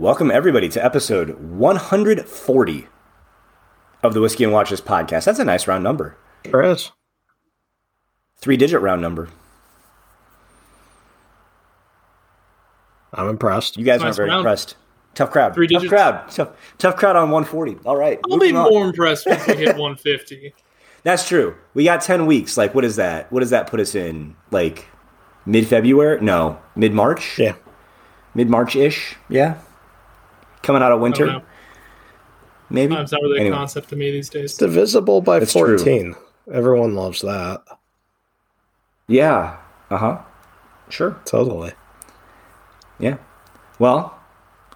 Welcome, everybody, to episode 140 of the Whiskey and Watches podcast. That's a nice round number. Sure is. Three digit round number. I'm impressed. You guys Nice aren't very round. impressed. Tough crowd. Three tough digits. crowd. Tough, tough crowd on 140. All right. I'll be moving on. more impressed once we hit 150. That's true. We got 10 weeks. Like, what is that? What does that put us in? Like, mid February? No, mid March? Yeah. Mid March ish? Yeah. Coming out of winter? Maybe? it's not really Anyway. a concept to me these days. Divisible by That's true. 14. Everyone loves that. Yeah. Uh huh. Sure. Totally. Yeah. Well,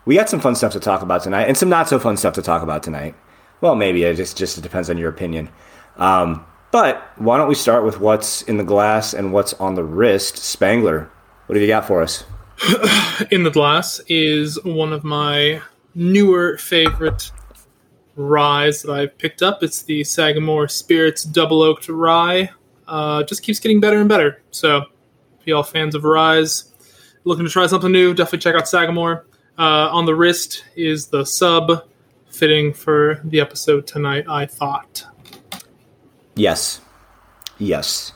we got some fun stuff to talk about tonight, and some not so fun stuff to talk about tonight. Well, maybe it just just depends on your opinion. Um, but why don't we start with what's in the glass and what's on the wrist? Spangler, what have you got for us? In the glass is one of my newer favorite ryes that I've picked up. It's the Sagamore Spirits Double Oaked Rye. Uh, just keeps getting better and better. So, if y'all fans of ryes, looking to try something new, definitely check out Sagamore. Uh, on the wrist is the sub, fitting for the episode tonight. I thought. Yes, yes,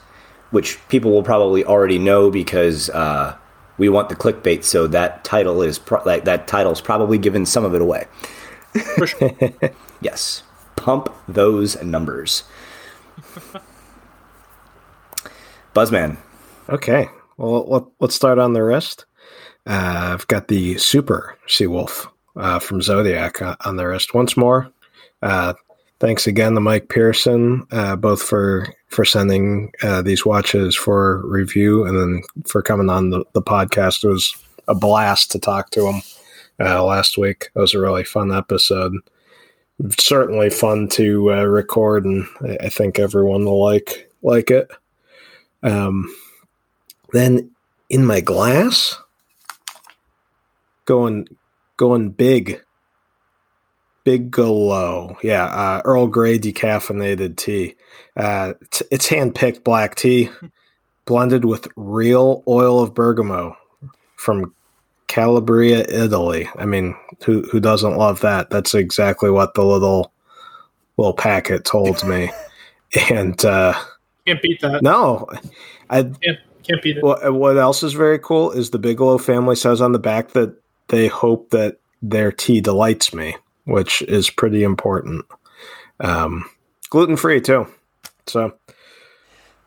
which people will probably already know because uh, we want the clickbait. So that title is pro- like that title's probably given some of it away. For sure. Yes, pump those numbers. Buzzman, Okay. Well, let, let's start on the wrist. Uh, I've got the Super Seawolf uh, from Zodiac uh, on the wrist once more. Uh, thanks again to Mike Pearson, uh, both for for sending uh, these watches for review and then for coming on the, the podcast. It was a blast to talk to him uh, last week. It was a really fun episode. Certainly fun to uh, record, and I, I think everyone will like like it. Um, then in my glass, going going big, big go. Yeah, uh, Earl Grey decaffeinated tea. Uh, it's, it's hand picked black tea, blended with real oil of bergamot from Calabria, Italy. I mean, who who doesn't love that? That's exactly what the little little packet told me. and uh, Can't beat that. no, I Can't, can't beat it. what, what else is very cool is the Bigelow family says on the back that they hope that their tea delights me, which is pretty important. Um, Gluten free too. So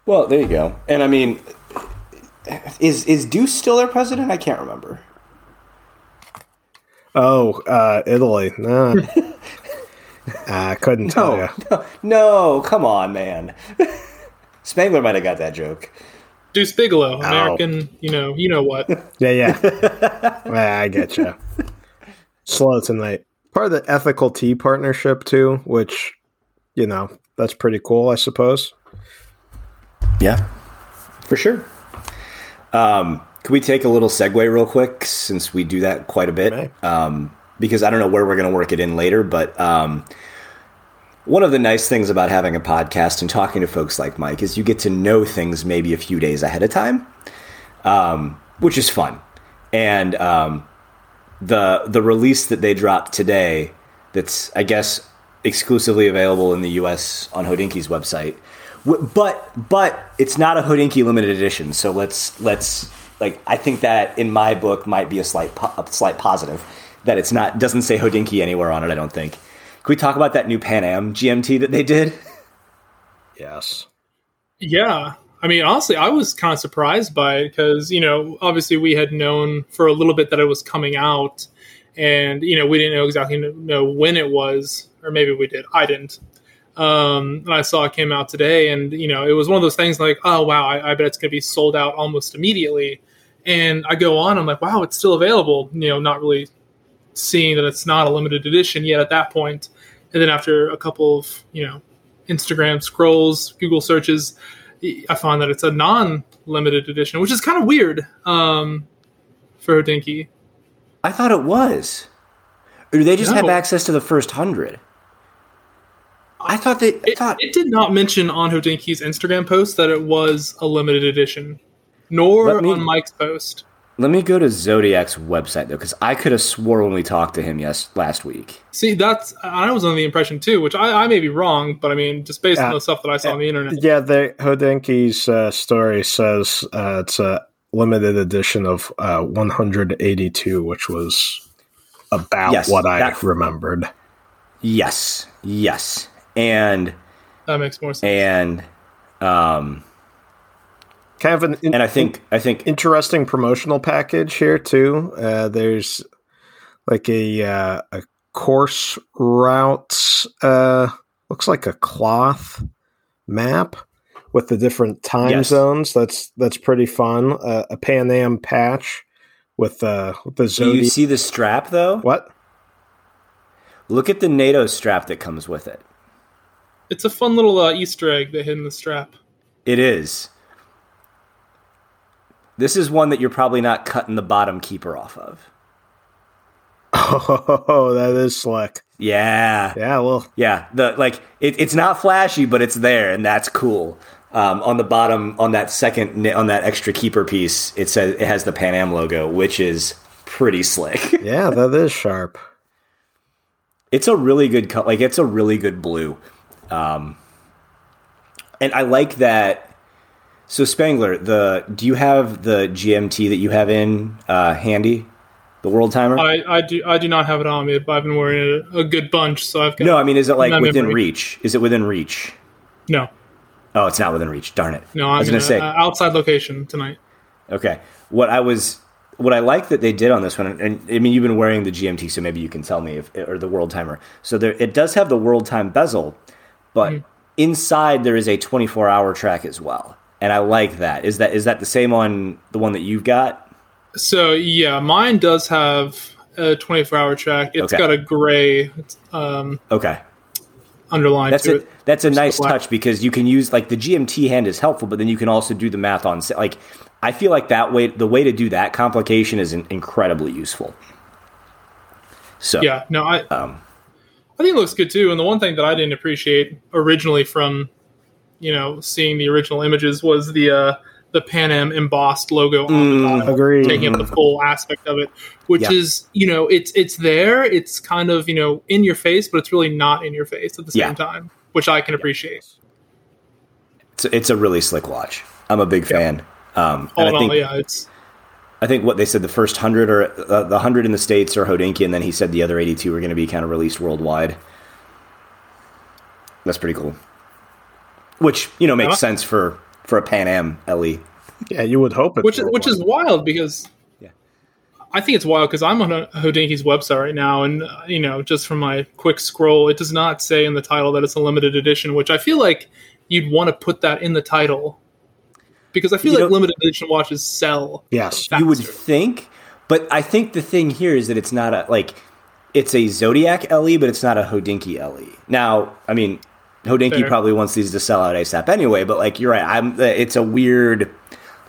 Well, there you go. And I mean, is is Deuce still their president? I can't remember. oh, uh, Italy. No. I couldn't tell you. no, no, come on, man. Spangler might have got that joke. Deuce Bigelow, American, you know, you know what. Yeah, yeah. Yeah, I get you. Slow tonight. Part of the ethical tea partnership too, which you know that's pretty cool, I suppose. Yeah, for sure. Um, can we take a little segue real quick since we do that quite a bit? Um, because I don't know where we're going to work it in later, but um, one of the nice things about having a podcast and talking to folks like Mike is you get to know things maybe a few days ahead of time, um, which is fun. And um, the the release that they dropped today, that's I guess exclusively available in the U.S. on Hodinkee's website, but but it's not a Hodinkee limited edition. So let's let's like I think that in my book might be a slight po- a slight positive that it's not doesn't say Hodinkee anywhere on it. I don't think. Can we talk about that new Pan Am GMT that they did? Yes. Yeah. I mean, honestly, I was kind of surprised by it because, you know, obviously we had known for a little bit that it was coming out and, you know, we didn't know exactly know when it was, or maybe we did. I didn't. Um, and I saw it came out today and, you know, it was one of those things like, oh, wow, I, I bet it's going to be sold out almost immediately. And I go on, I'm like, wow, it's still available, you know, not really seeing that it's not a limited edition yet at that point. And then after a couple of, you know, Instagram scrolls, Google searches, I find that it's a non-limited edition, which is kind of weird um, for Hodinkee. I thought it was. Or do they just have access to the first hundred? I thought they. I It, thought. it did not mention on Hodinkee's Instagram post that it was a limited edition, nor me- on Mike's post. Let me go to Zodiac's website though, because I could have swore when we talked to him yes last week. See, that's I was under the impression too, which I, I may be wrong, but I mean, just based on the stuff that I saw on the internet. Yeah, the Hodinkee's uh, story says uh, it's a limited edition of uh, 182, which was about Yes, what I that- remembered. Yes, yes, and That makes more sense. and um, Kind of an in- and I think I think interesting promotional package here too. Uh, there's like a uh, a course routes. Uh, looks like a cloth map with the different time Yes. zones. That's that's pretty fun. Uh, a Pan Am patch with uh, with the do you see the strap though? What? Look at the NATO strap that comes with it. It's a fun little uh, Easter egg that hid in the strap. It is. This is one that you're probably not cutting the bottom keeper off of. Oh, that is slick. Yeah. Yeah, well, Yeah, the like it, it's not flashy, but it's there, and that's cool. Um, on the bottom, on that second, on that extra keeper piece, it says it has the Pan Am logo, which is pretty slick. yeah, that is sharp. it's a really good color. Like it's a really good blue, um, and I like that. So Spangler, the do you have the GMT that you have in uh, handy, the World Timer? I, I do I do not have it on me, but I've been wearing it a good bunch, so I've got no, I mean, is it like within memory. reach? Is it within reach? no Oh, it's not within reach. Darn it. no I I'm was gonna say. uh, outside location tonight. Okay. What I was, what I like that they did on this one, and I mean, you've been wearing the GMT, so maybe you can tell me if, or the World Timer. So there, it does have the World Time bezel, but Mm-hmm. inside there is a 24 hour track as well, and I like that. Is that is that the same on the one that you've got? So yeah, mine does have a 24 hour track. It's Okay. got a gray um, Okay. underline That's a it. that's a nice touch because you can use like the GMT hand is helpful, but then you can also do the math on like I feel like that way the way to do that complication is incredibly useful. So Yeah, no, I um, I think it looks good too. And the one thing that I didn't appreciate originally from you know seeing the original images was the uh, the Pan Am embossed logo on the Mm, dial, Agreed. taking up the full aspect of it, which Yeah. is you know it's it's there, it's kind of you know in your face, but it's really not in your face at the same Yeah. time, which I can appreciate. it's, it's a really slick watch. I'm a big fan. Um, and I think all, yeah, it's I think what they said the first hundred or uh, the hundred in the states are Hodinkee, and then he said the other eighty two are going to be kind of released worldwide. That's pretty cool. Which you know makes Yeah. sense for for a Pan Am. LE. Yeah, you would hope it. which which is wild because Yeah. I think it's wild because I'm on a Hodinkee's website right now, and uh, you know, just from my quick scroll, it does not say in the title that it's a limited edition, which I feel like you'd want to put that in the title because I feel You like know- limited edition watches sell. yes. You would think, but I think the thing here is that it's not a like it's a Zodiac LE, but it's not a Hodinkee LE. Now, I mean, Hodinkee Fair. probably wants these to sell out ASAP anyway, but like you're right, I'm it's a weird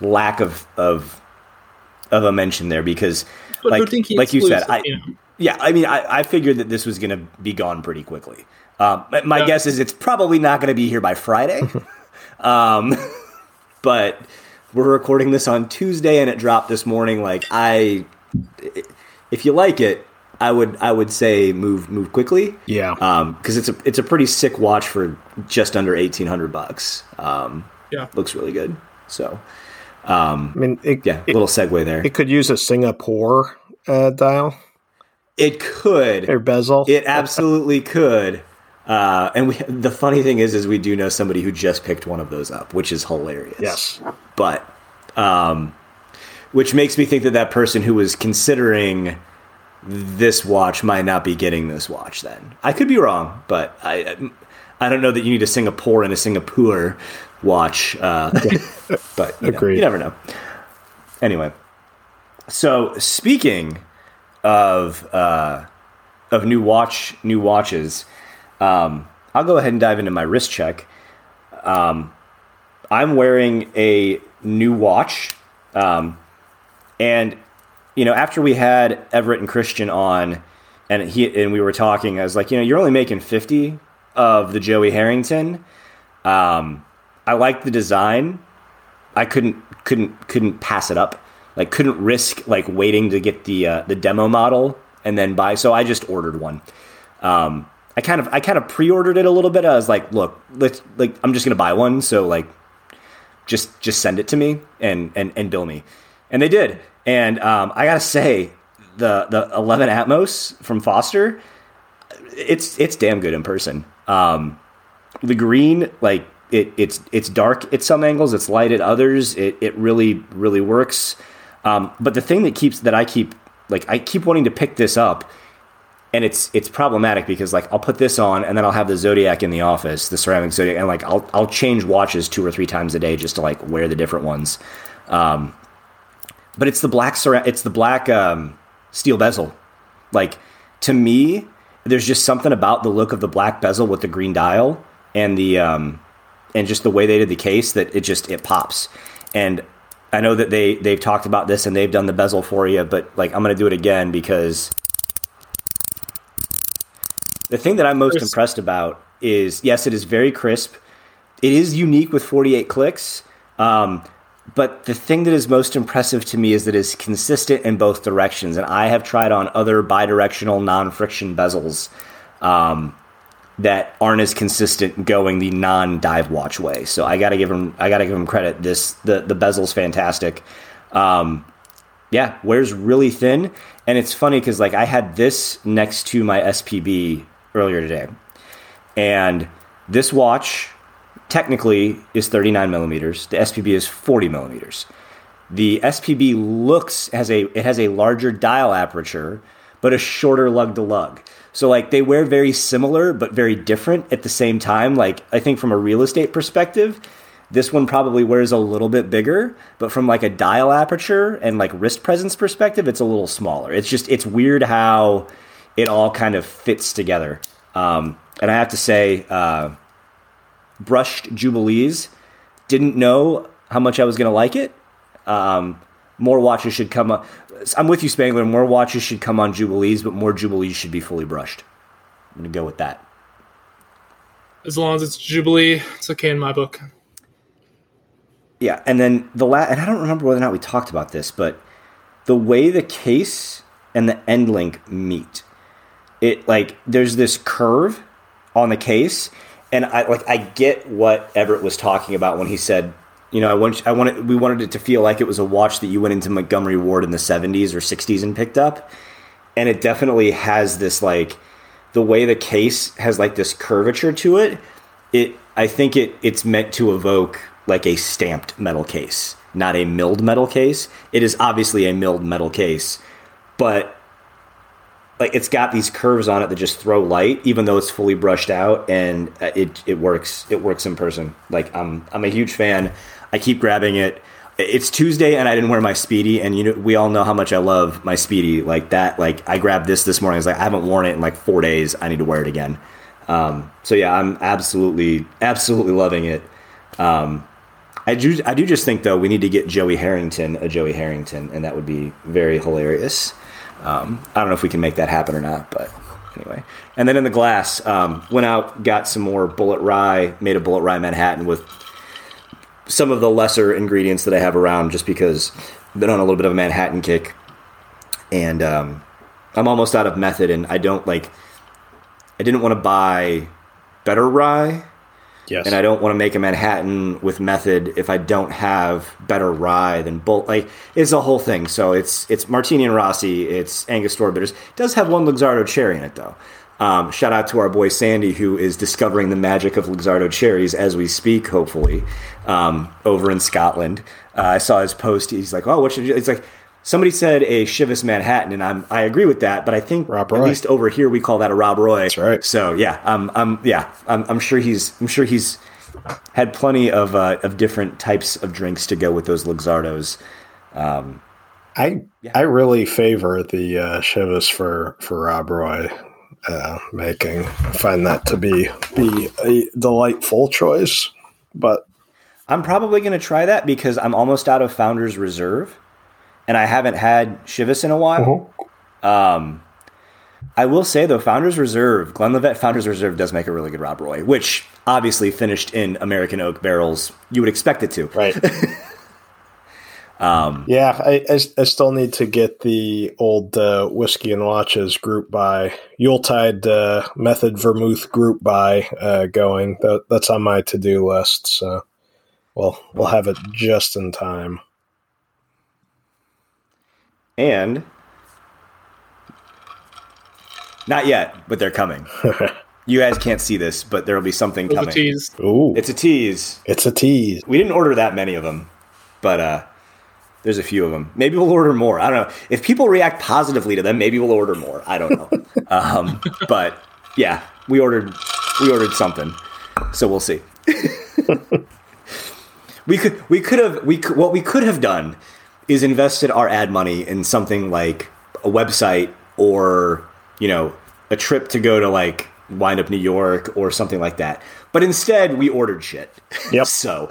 lack of of of a mention there because But like like you said, I you know. yeah, I mean, I, I figured that this was going to be gone pretty quickly. Um, my- my Yeah. guess is it's probably not going to be here by Friday. um, but we're recording this on Tuesday, and it dropped this morning. Like I, if you like it, I would I would say move move quickly. Yeah. because it's a it's a pretty sick watch for just under eighteen hundred bucks. Um, Yeah. looks really good. So I mean, it, yeah, it, little segue there. it could use a Singapore uh, dial It could. or bezel. It absolutely could. Uh, and we, the funny thing is, is we do know somebody who just picked one of those up, which is hilarious. yes. But, um, which makes me think that that person who was considering this watch might not be getting this watch. Then I could be wrong, but I, I don't know that you need a Singapore and a Singapore watch. Uh, but you, know, you never know. Anyway, so speaking of uh, of new watch new watches, um, I'll go ahead and dive into my wrist check. Um, I'm wearing a new watch, um, and you know, after we had Everett and Christian on, and he and we were talking, I was like, you know, you're only making fifty of the Joey Harrington. Um, I like the design. I couldn't couldn't couldn't pass it up. like couldn't risk like waiting to get the uh, the demo model and then buy. So I just ordered one. Um, I kind of I kind of pre-ordered it a little bit. I was like, look, let's like I'm just gonna buy one. So like, just just send it to me and and and bill me, and they did. And um, I gotta say, the the 11 Atmos from Foster, it's it's damn good in person. Um, the green, like it, it's it's dark at some angles, it's light at others. It it really really works. Um, but the thing that keeps that I keep like I keep wanting to pick this up, and it's it's problematic because like I'll put this on and then I'll have the Zodiac in the office, the ceramic Zodiac, and like I'll I'll change watches two or three times a day just to like wear the different ones. Um, but it's the black cera- it's the black um, steel bezel. Like to me, there's just something about the look of the black bezel with the green dial and the um, and just the way they did the case that it just it pops. And I know that they they've talked about this and they've done the bezel for you, but like I'm gonna do it again because the thing that I'm most Crisp. impressed about is yes, it is very crisp. It is unique with 48 clicks. Um, but the thing that is most impressive to me is that it's consistent in both directions. And I have tried on other bidirectional non-friction bezels um, that aren't as consistent going the non-dive watch way. So I gotta give them I gotta give them credit. This the the bezel's fantastic. Um, yeah, wears really thin, and it's funny because like I had this next to my SPB earlier today, and this watch technically is 39 millimeters. The SPB is 40 millimeters. The SPB looks has a it has a larger dial aperture, but a shorter lug to lug. So like they wear very similar but very different at the same time. Like I think from a real estate perspective, this one probably wears a little bit bigger, but from like a dial aperture and like wrist presence perspective, it's a little smaller. It's just it's weird how it all kind of fits together. Um, and I have to say, uh, brushed jubilees didn't know how much I was going to like it. Um, more watches should come on. I'm with you, Spangler. More watches should come on jubilees, but more jubilees should be fully brushed. I'm going to go with that. As long as it's Jubilee, it's okay in my book. Yeah, and then the last, and I don't remember whether or not we talked about this, but the way the case and the end link meet, it like there's this curve on the case, and I like I get what Everett was talking about when he said, you know, I want I wanted we wanted it to feel like it was a watch that you went into Montgomery Ward in the 70s or 60s and picked up, and it definitely has this like the way the case has like this curvature to it. It I think it it's meant to evoke like a stamped metal case, not a milled metal case. It is obviously a milled metal case, but like it's got these curves on it that just throw light, even though it's fully brushed out, and uh, it it works. It works in person. Like I'm I'm a huge fan. I keep grabbing it. It's Tuesday and I didn't wear my Speedy, and you know we all know how much I love my Speedy. Like that, like I grabbed this this morning. I was like, I haven't worn it in like four days. I need to wear it again. Um, so yeah, I'm absolutely absolutely loving it. Um, I do I do just think though we need to get Joey Harrington a Joey Harrington, and that would be very hilarious. Um, I don't know if we can make that happen or not, but anyway. And then in the glass, um, went out, got some more Bulleit rye, made a Bulleit rye Manhattan with some of the lesser ingredients that I have around, just because I've been on a little bit of a Manhattan kick, and um, I'm almost out of method, and I don't like. I didn't want to buy better rye Yes. and I don't want to make a Manhattan with method if I don't have better rye than Bull. Like it's a whole thing. So it's it's Martini and Rossi. It's Angostura bitters. It does have one Luxardo cherry in it though. Um, shout out to our boy Sandy who is discovering the magic of Luxardo cherries as we speak. Hopefully, um, over in Scotland. Uh, I saw his post. He's like, "Oh, what should you?" It's like. Somebody said a Chivas Manhattan, and I'm I agree with that, but I think Rob at Roy. least over here we call that a Rob Roy. That's right. So yeah, I'm I'm yeah, I'm, I'm sure he's I'm sure he's had plenty of uh, of different types of drinks to go with those Luxardos. I I really favor the uh, Chivas for for Rob Roy uh, making. I find that to be be a delightful choice. But I'm probably going to try that because I'm almost out of Founders Reserve, and I haven't had Chivas in a while. Um, I will say though, Founders Reserve, Glenlivet Founders Reserve does make a really good Rob Roy, which obviously finished in American oak barrels. You would expect it to. right, Um, Yeah, I, I, I still need to get the old uh, whiskey and watches group by Yuletide uh, method vermouth group by uh, going. That, that's on my to do list. So we'll we'll have it just in time. And not yet, but they're coming. You guys can't see this, but there will be something Little coming. tease. Ooh, It's a tease. it's a tease. We didn't order that many of them, but uh, there's a few of them. Maybe we'll order more. I don't know. If people react positively to them, maybe we'll order more. I don't know. um, but yeah, we ordered we ordered something, so we'll see. we could we could have we could, what we could have done is invested our ad money in something like a website or you know a trip to go to like wind up New York or something like that. But instead, we ordered shit. Yep. so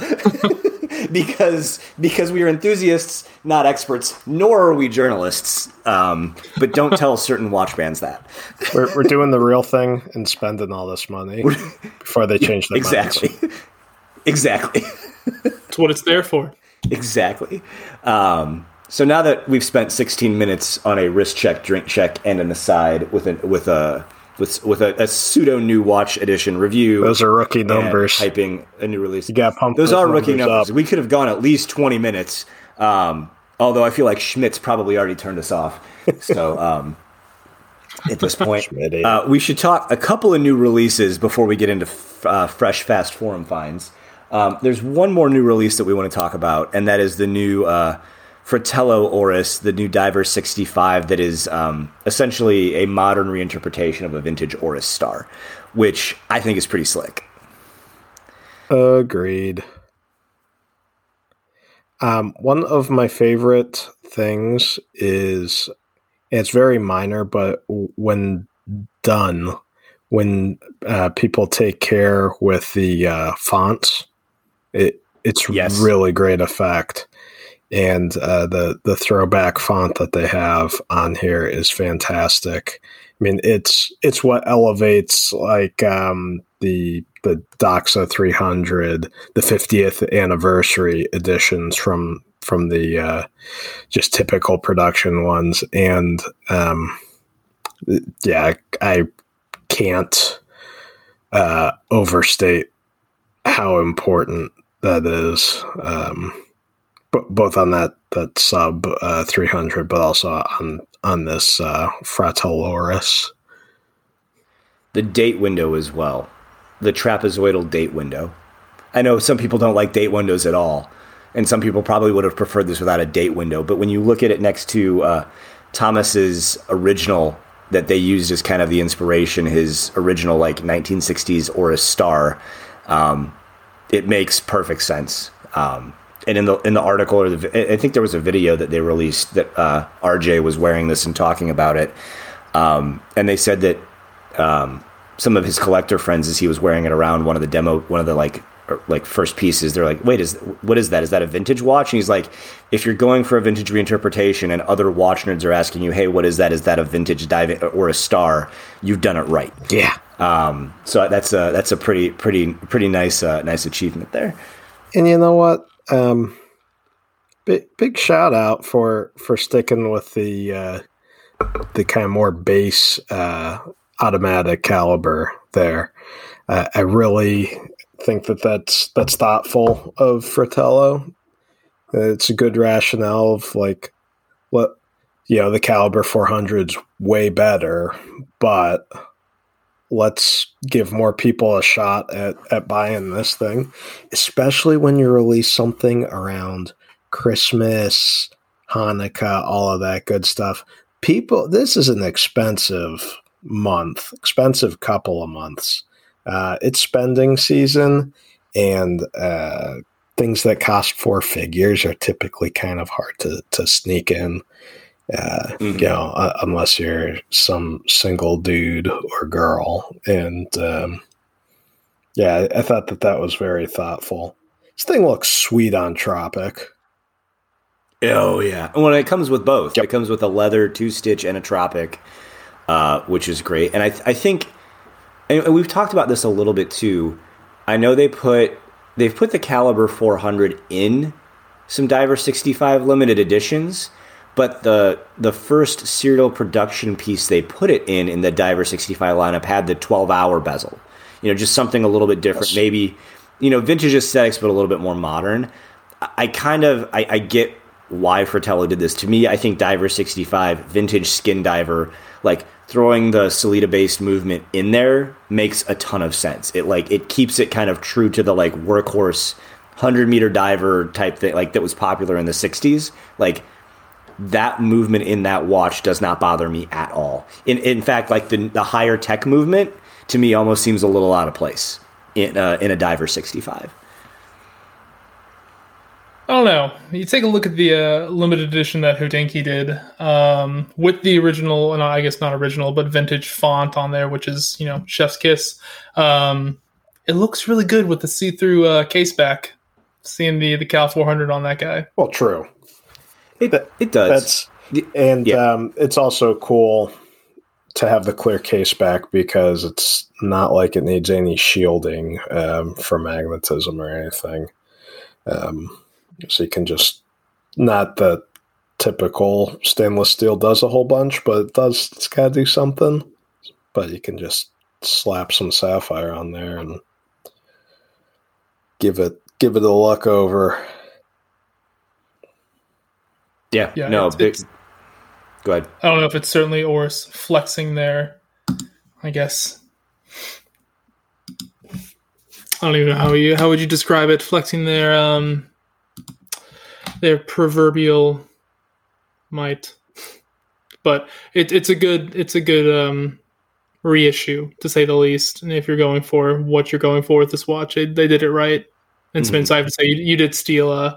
because because we are enthusiasts, not experts, nor are we journalists. Um, but don't tell certain watch bands that. We're, we're doing the real thing and spending all this money before they change their Exactly. exactly. That's what it's there for. Exactly. Um, so now that we've spent 16 minutes on a wrist check, drink check, and an aside with a with a with with a, a pseudo new watch edition review, Those are rookie numbers. hyping a new release. You got pump Those those are rookie numbers numbers. up. We could have gone at least 20 minutes. Um, although I feel like Schmidt's probably already turned us off. So um, at this point, uh, we should talk a couple of new releases before we get into f- uh, fresh, fast forum finds. Um, there's one more new release that we want to talk about, and that is the new uh, Fratello Oris, the new Diver 65, that is um, essentially a modern reinterpretation of a vintage Oris star, which I think is pretty slick. Agreed. Um, one of my favorite things is it's very minor, but when done, when uh, people take care with the uh, fonts, it it's Yes. really great effect. And uh, the the throwback font that they have on here is fantastic. I mean, it's it's what elevates like um, the the Doxa 300, the 50th anniversary editions from from the uh, just typical production ones, and um, yeah, I, I can't uh, overstate how important that is. Um, b- both on that that sub uh, 300, but also on on this uh, Fratello Oris. the date window as well the trapezoidal date window i know some people don't like date windows at all and some people probably would have preferred this without a date window but when you look at it next to uh, thomas's original that they used as kind of the inspiration his original like 1960s oris star um, it makes perfect sense um, and in the in the article or the I think there was a video that they released that uh, RJ was wearing this and talking about it, um, and they said that um, some of his collector friends, as he was wearing it around one of the demo, one of the like like first pieces, they're like, "Wait, is what is that? Is that a vintage watch?" And he's like, "If you're going for a vintage reinterpretation, and other watch nerds are asking you, hey, what is that? Is that a vintage dive or a star? You've done it right." Yeah. Um, so that's a that's a pretty pretty pretty nice uh, nice achievement there. And you know what? Um, big big shout out for for sticking with the uh, the kind of more base uh, automatic caliber there. Uh, I really think that that's that's thoughtful of Fratello. It's a good rationale of like what you know the caliber 400's way better, but let's give more people a shot at, at buying this thing especially when you release something around Christmas, Hanukkah, all of that good stuff. People, this is an expensive month, expensive couple of months. Uh, it's spending season, and uh, things that cost four figures are typically kind of hard to, to sneak in. Uh, Mhm. You know, uh, unless you're some single dude or girl, and um, yeah, I thought that that was very thoughtful. This thing looks sweet on Tropic. Oh yeah, and when it comes with both, Yep. it comes with a leather two stitch and a tropic, uh, which is great. And I I think, and we've talked about this a little bit too. I know they put they've put the caliber 400 in some Diver 65 limited editions, but the the first serial production piece they put it in in the Diver 65 lineup had the 12 hour bezel. You know, just something a little bit different. Yes. Maybe, you know, vintage aesthetics, but a little bit more modern. I kind of I, I get why Fratello did this. To me, I think Diver 65, vintage skin diver, like throwing the Sellita based movement in there makes a ton of sense. It like it keeps it kind of true to the like workhorse 100 meter diver type thing like that was popular in the 60s. Like that movement in that watch does not bother me at all. In in fact, like the the higher tech movement to me almost seems a little out of place in uh, in a diver 65. I don't know. You take a look at the uh, limited edition that Hodinkee did um, with the original, and I guess not original, but vintage font on there, which is you know Chef's Kiss. Um, it looks really good with the see-through uh, case back. Seeing the the Cal 400 on that guy. Well, true. It it does. That's and yeah. um, it's also cool to have the clear case back because it's not like it needs any shielding um, for magnetism or anything. Um, so you can just not the typical stainless steel does a whole bunch, but it does it's gotta do something. But you can just slap some sapphire on there and give it give it a look over. Yeah, yeah no, it's, big, it's, go ahead. I don't know if it's certainly Oris flexing there. I guess I don't even know how you how would you describe it flexing their um their proverbial might. But it, it's a good it's a good um, reissue to say the least. And if you're going for what you're going for with this watch, they, they did it right. And mm-hmm. Spence, I would say you, you, did steal uh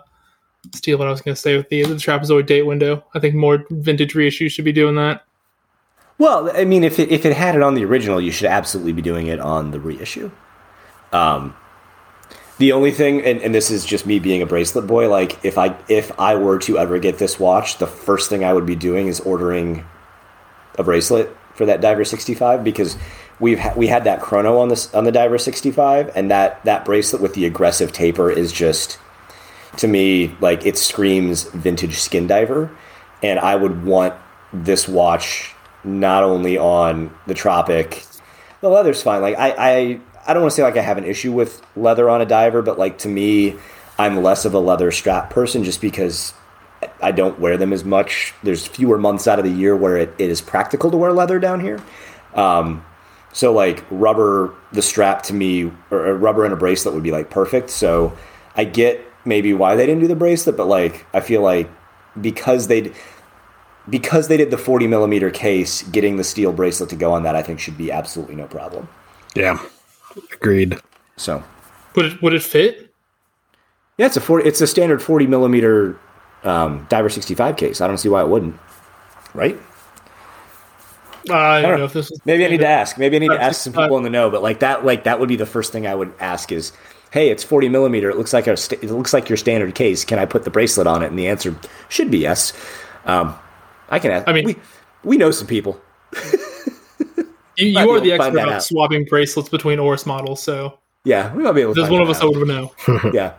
steal what I was going to say with the the trapezoid date window. I think more vintage reissues should be doing that. Well, I mean, if it, if it had it on the original, you should absolutely be doing it on the reissue. Um, the only thing, and, and this is just me being a bracelet boy, like if I if I were to ever get this watch, the first thing I would be doing is ordering a bracelet for that Diver 65 because we've ha- we had that chrono on this on the Diver 65 and that that bracelet with the aggressive taper is just to me like it screams vintage skin diver and I would want this watch not only on the Tropic the leather's fine like I I I don't want to say like I have an issue with leather on a diver, but like to me, I'm less of a leather strap person just because I don't wear them as much. There's fewer months out of the year where it, it is practical to wear leather down here. Um, so like rubber, the strap to me, or, rubber and a bracelet would be like perfect. So I get maybe why they didn't do the bracelet, but like I feel like because they because they did the 40 millimeter case, getting the steel bracelet to go on that I think should be absolutely no problem. Yeah. Agreed. So, would it would it fit? Yeah, it's a 40, it's a standard forty millimeter um, Diver sixty five case. I don't see why it wouldn't. Right? Uh, I, don't know. if this is maybe I need to ask. Maybe I need to ask some people in the know. But like that, like that would be the first thing I would ask is, "Hey, it's forty millimeter. It looks like a it looks like your standard case. Can I put the bracelet on it?" And the answer should be yes. Um, I can ask. I mean, we we know some people. You, you are the expert on swapping bracelets between Oris models, so yeah, we might be able. to There's one of us that would know. yeah,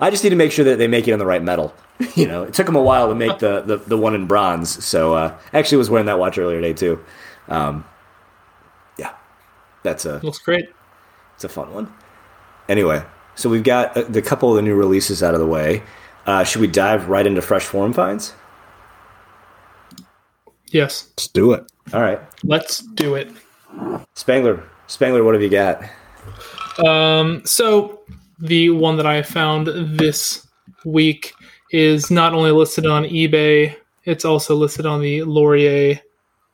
I just need to make sure that they make it in the right metal. you know, it took them a while to make the the, the one in bronze. So uh, actually, was wearing that watch earlier today too. Um, yeah, that's a looks great. It's a fun one. Anyway, so we've got uh, the couple of the new releases out of the way. Uh, should we dive right into fresh form finds? Yes. Let's do it. All right. Let's do it. Spangler, Spangler, what have you got? Um, so the one that I found this week is not only listed on eBay, it's also listed on the Lorier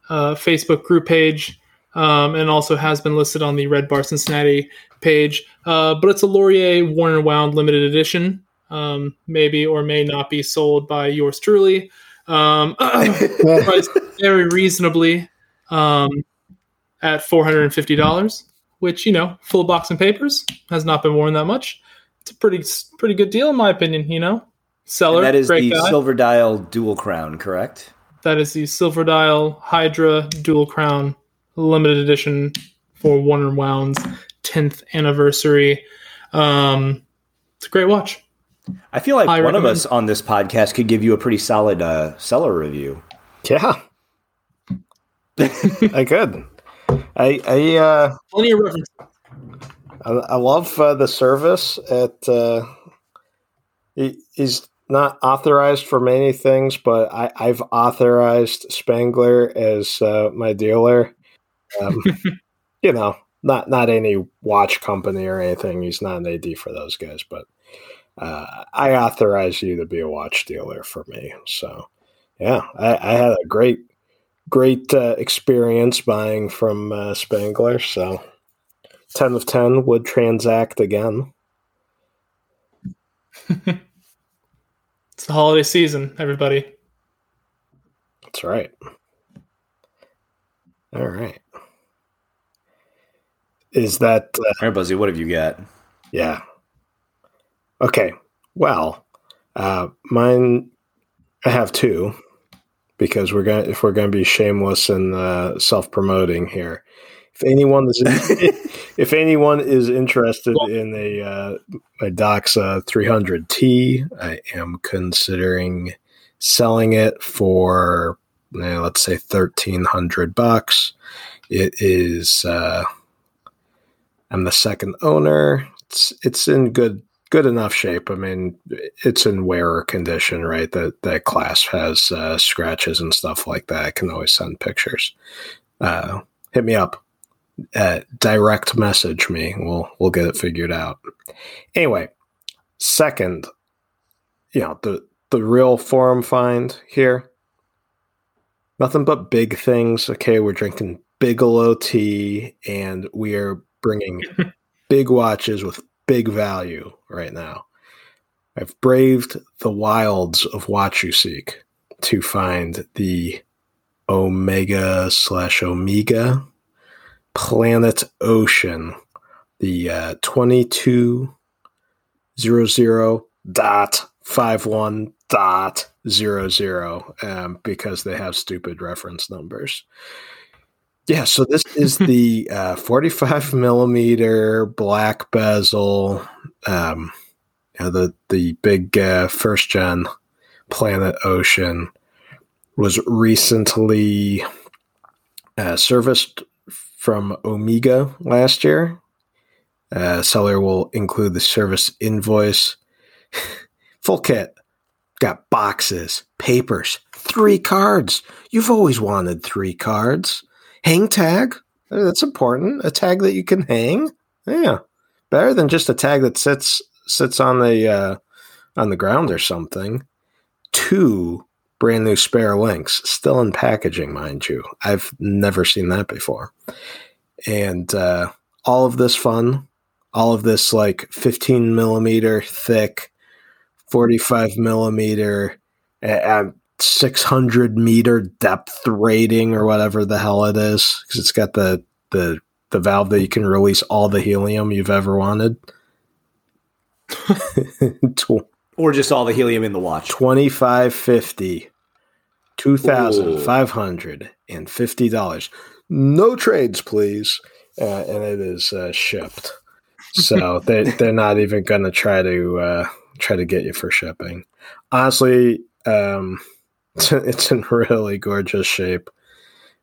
uh, Facebook group page, um, and also has been listed on the Red Bar Cincinnati page. Uh, but it's a Lorier Worn and Wound limited edition. Um, maybe or may not be sold by yours truly. Um, priced very reasonably um, at four hundred and fifty dollars, which you know, full box and papers has not been worn that much. It's a pretty pretty good deal in my opinion. You know, seller. And that is the guy. silver dial dual crown, correct? That is the silver dial Hydra dual crown limited edition for Worn and Wound's tenth anniversary. Um, it's a great watch. I feel like I one of us on this podcast could give you a pretty solid uh, seller review. Yeah, I could. I I uh, Plenty of reference. I, I love uh, the service. At uh, he, he's not authorized for many things, but I, I've authorized Spangler as uh, my dealer. Um, you know, not not any watch company or anything. He's not an AD for those guys, but uh, I authorize you to be a watch dealer for me. So, yeah, I, I had a great great uh, experience buying from uh, Spangler. So. 10 of 10 would transact again. It's the holiday season, everybody. That's right. All right. Is that, uh, All right, Buzzy, what have you got? yeah. Okay. Well, uh, mine, I have two because we're going to, if we're going to be shameless and uh, self promoting here. If anyone is, if anyone is interested in a uh, my Doxa 300T, I am considering selling it for eh, let's say thirteen hundred bucks. It is. Uh, I'm the second owner. It's it's in good good enough shape. I mean, it's in wearer condition, right? That that class has uh, scratches and stuff like that. I can always send pictures. Uh, hit me up uh, direct message me. We'll we'll get it figured out. Anyway, second, you know the the real forum find here. Nothing but big things. Okay, we're drinking Bigelow tea, and we are bringing big watches with big value right now. I've braved the wilds of WatchUSeek to find the Omega slash Omega Planet Ocean, the uh, 2200 dot 51 dot 00, um, because they have stupid reference numbers. Yeah, so this is the uh, 45 millimeter black bezel, um, you know, the, the big uh, first gen Planet Ocean was recently uh, serviced from Omega last year. Uh, seller will include the service invoice, full kit. Got boxes, papers, three cards. You've always wanted three cards. Hang tag. That's important. A tag that you can hang. Yeah, better than just a tag that sits sits on the uh, on the ground or something. Two brand new spare links, still in packaging, mind you. I've never seen that before. And uh, all of this fun, all of this like 15 millimeter thick, 45 millimeter, and 600 meter depth rating or whatever the hell it is, because it's got the the the valve that you can release all the helium you've ever wanted. Or just all the helium in the watch. 2550 $2,550. No trades, please. Uh, and it is uh, shipped. So they, they're not even going to try to uh, try to get you for shipping. Honestly, um, it's it's in really gorgeous shape.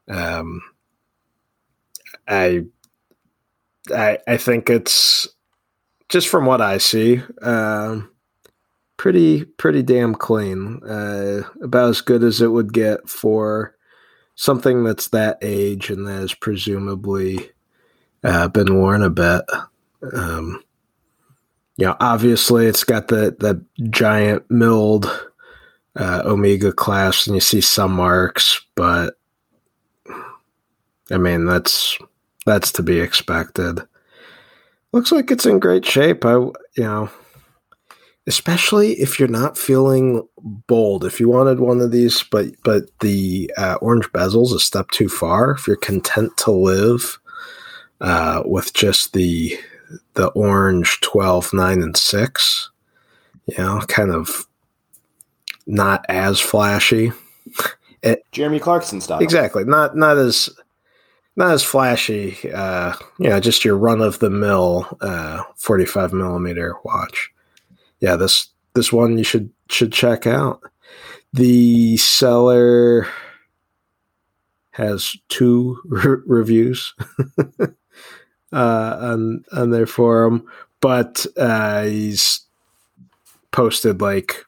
Um, I, I, I think it's just from what I see, um, pretty pretty damn clean. Uh, about as good as it would get for something that's that age and that has presumably uh, been worn a bit. Um, you know, obviously it's got the the giant milled uh, Omega class, and you see some marks, but I mean that's that's to be expected. Looks like it's in great shape. I you know especially if you're not feeling bold. If you wanted one of these, but but the uh, orange bezel's a step too far. If you're content to live uh, with just the the orange 12, 9, and six, you know, kind of not as flashy. Jeremy Clarkson style. Exactly, not not as not as flashy. Uh, you know, just your run of the mill uh, 45 millimeter watch yeah, this this one you should should check out. The seller has two re- reviews uh, on on their forum, but uh, he's posted like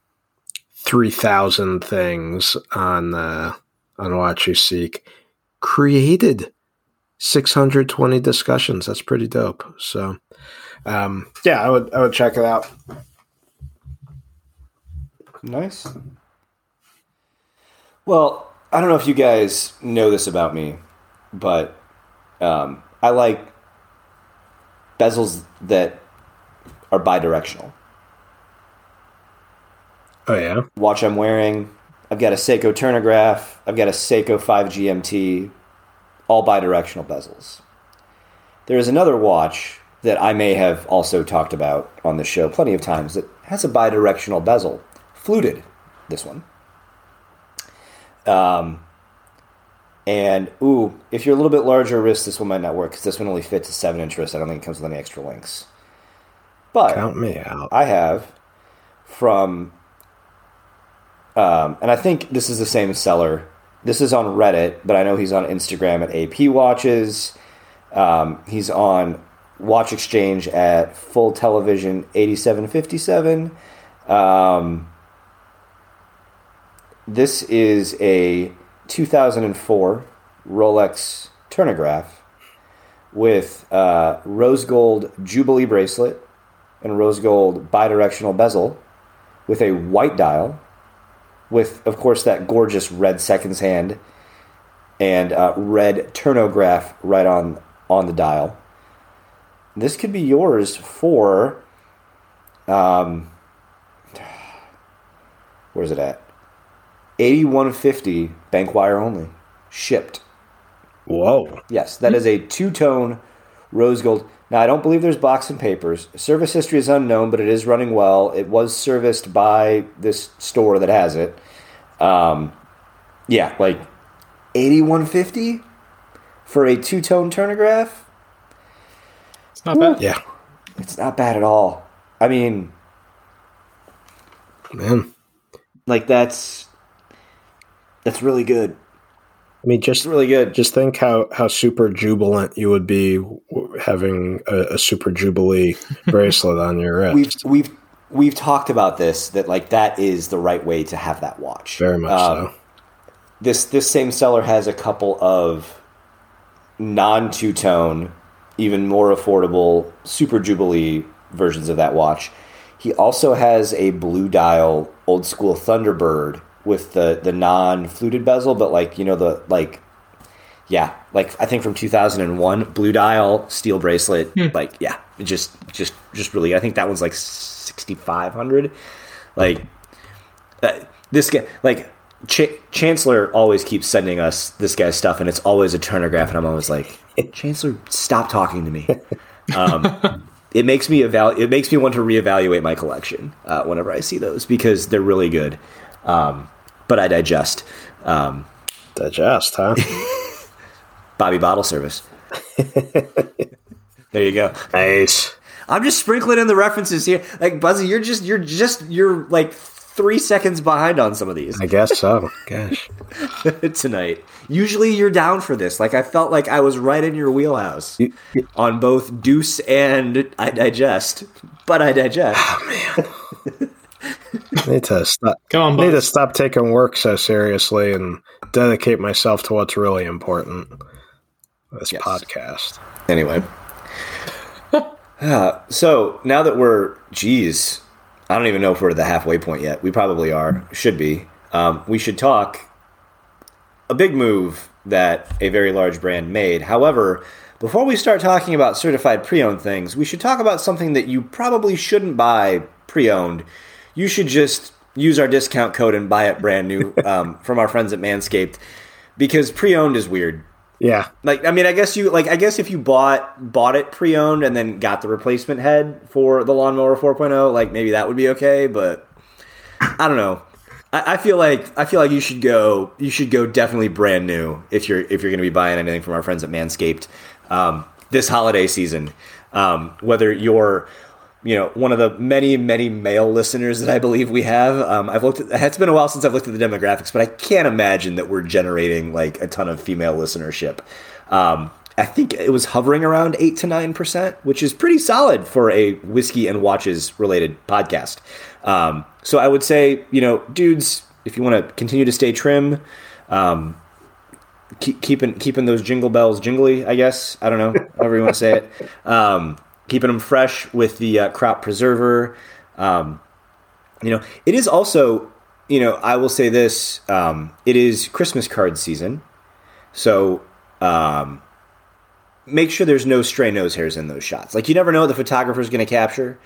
three thousand things on uh, on WatchUSeek. Created six hundred twenty discussions. That's pretty dope. So, um, yeah, I would I would check it out. Nice. Well, I don't know if you guys know this about me, but um, I like bezels that are bidirectional. Oh yeah, Watch I'm wearing. I've got a Seiko Turnograph. I've got a Seiko 5 GMT, all bidirectional bezels. There is another watch that I may have also talked about on the show plenty of times that has a bidirectional bezel, fluted. This one. Um, and ooh, if you're a little bit larger wrist, this one might not work because this one only fits a seven inch wrist. I don't think it comes with any extra links. But count me out. I have from, um, and I think this is the same seller. This is on Reddit, but I know he's on Instagram at AP Watches. Um, he's on Watch Exchange at Full Television 8757. Um, this is a 2004 Rolex Turnograph with uh, rose gold Jubilee bracelet and rose gold bidirectional bezel with a white dial, with, of course, that gorgeous red seconds hand and uh, red turnograph right on, on the dial. This could be yours for, um, where's it at? 8150 bank wire only, shipped. Whoa. Yes, that is a two tone rose gold. Now, I don't believe there's box and papers. Service history is unknown, but it is running well. It was serviced by this store that has it. Um, yeah, like 8150 for a two tone turnograph. It's not bad. Yeah, It's not bad at all. I mean, man. like that's that's really good. I mean, just It's really good. just think how how super jubilant you would be w- having a, a super jubilee bracelet on your wrist. we've we've we've talked about this that like that is the right way to have that watch. Very much Um, so. This this same seller has a couple of non two tone, even more affordable Super Jubilee versions of that watch. He also has a blue dial old school Thunderbird with the the non fluted bezel, but like you know the like yeah, like I think from 2001, blue dial steel bracelet. Like yeah, just just just really. I think that one's like 6500. Like uh, this guy, like Ch- Chancellor, always keeps sending us this guy's stuff, and it's always a turnograph, and I'm always like, Chancellor, stop talking to me. Um, it makes me eval- It makes me want to reevaluate my collection uh, whenever I see those because they're really good. Um, but I digest. Um, Digest, huh? Bobby Bottle Service. there you go. nice. I'm just sprinkling in the references here. Like Buzzy, you're just you're just you're like three seconds behind on some of these I guess so. Gosh. tonight. Usually you're down for this. Like I felt like I was right in your wheelhouse You- you- on both Deuce and I digest, but I digest. Oh, man. need to stop. Come on, need to stop taking work so seriously and dedicate myself to what's really important. This Yes. podcast. Anyway. Uh, so now that we're, geez, I don't even know if we're at the halfway point yet. We probably are, should be. Um, we should talk a big move that a very large brand made. However, before we start talking about certified pre owned things, we should talk about something that you probably shouldn't buy pre owned. You should just use our discount code and buy it brand new um, from our friends at Manscaped because pre owned is weird. Yeah. Like I mean, I guess you like I guess if you bought bought it pre-owned and then got the replacement head for the lawnmower 4.0, like maybe that would be okay. But I don't know. I, I feel like I feel like you should go you should go definitely brand new if you're if you're going to be buying anything from our friends at Manscaped um, this holiday season. Um, whether you're you know, one of the many, many male listeners that I believe we have. Um, I've looked at, it's been a while since I've looked at the demographics, but I can't imagine that we're generating like a ton of female listenership. Um, I think it was hovering around eight to nine percent, which is pretty solid for a whiskey and watches related podcast. Um, so I would say, you know, dudes, if you want to continue to stay trim, um, keep, keeping keeping those jingle bells jingly, I guess. I don't know, however you want to say it. Keeping them fresh with the uh, crop preserver. Um, you know, it is also, you know, I will say this: um, it is Christmas card season, so um, make sure there's no stray nose hairs in those shots. Like you never know what the photographer's going to capture.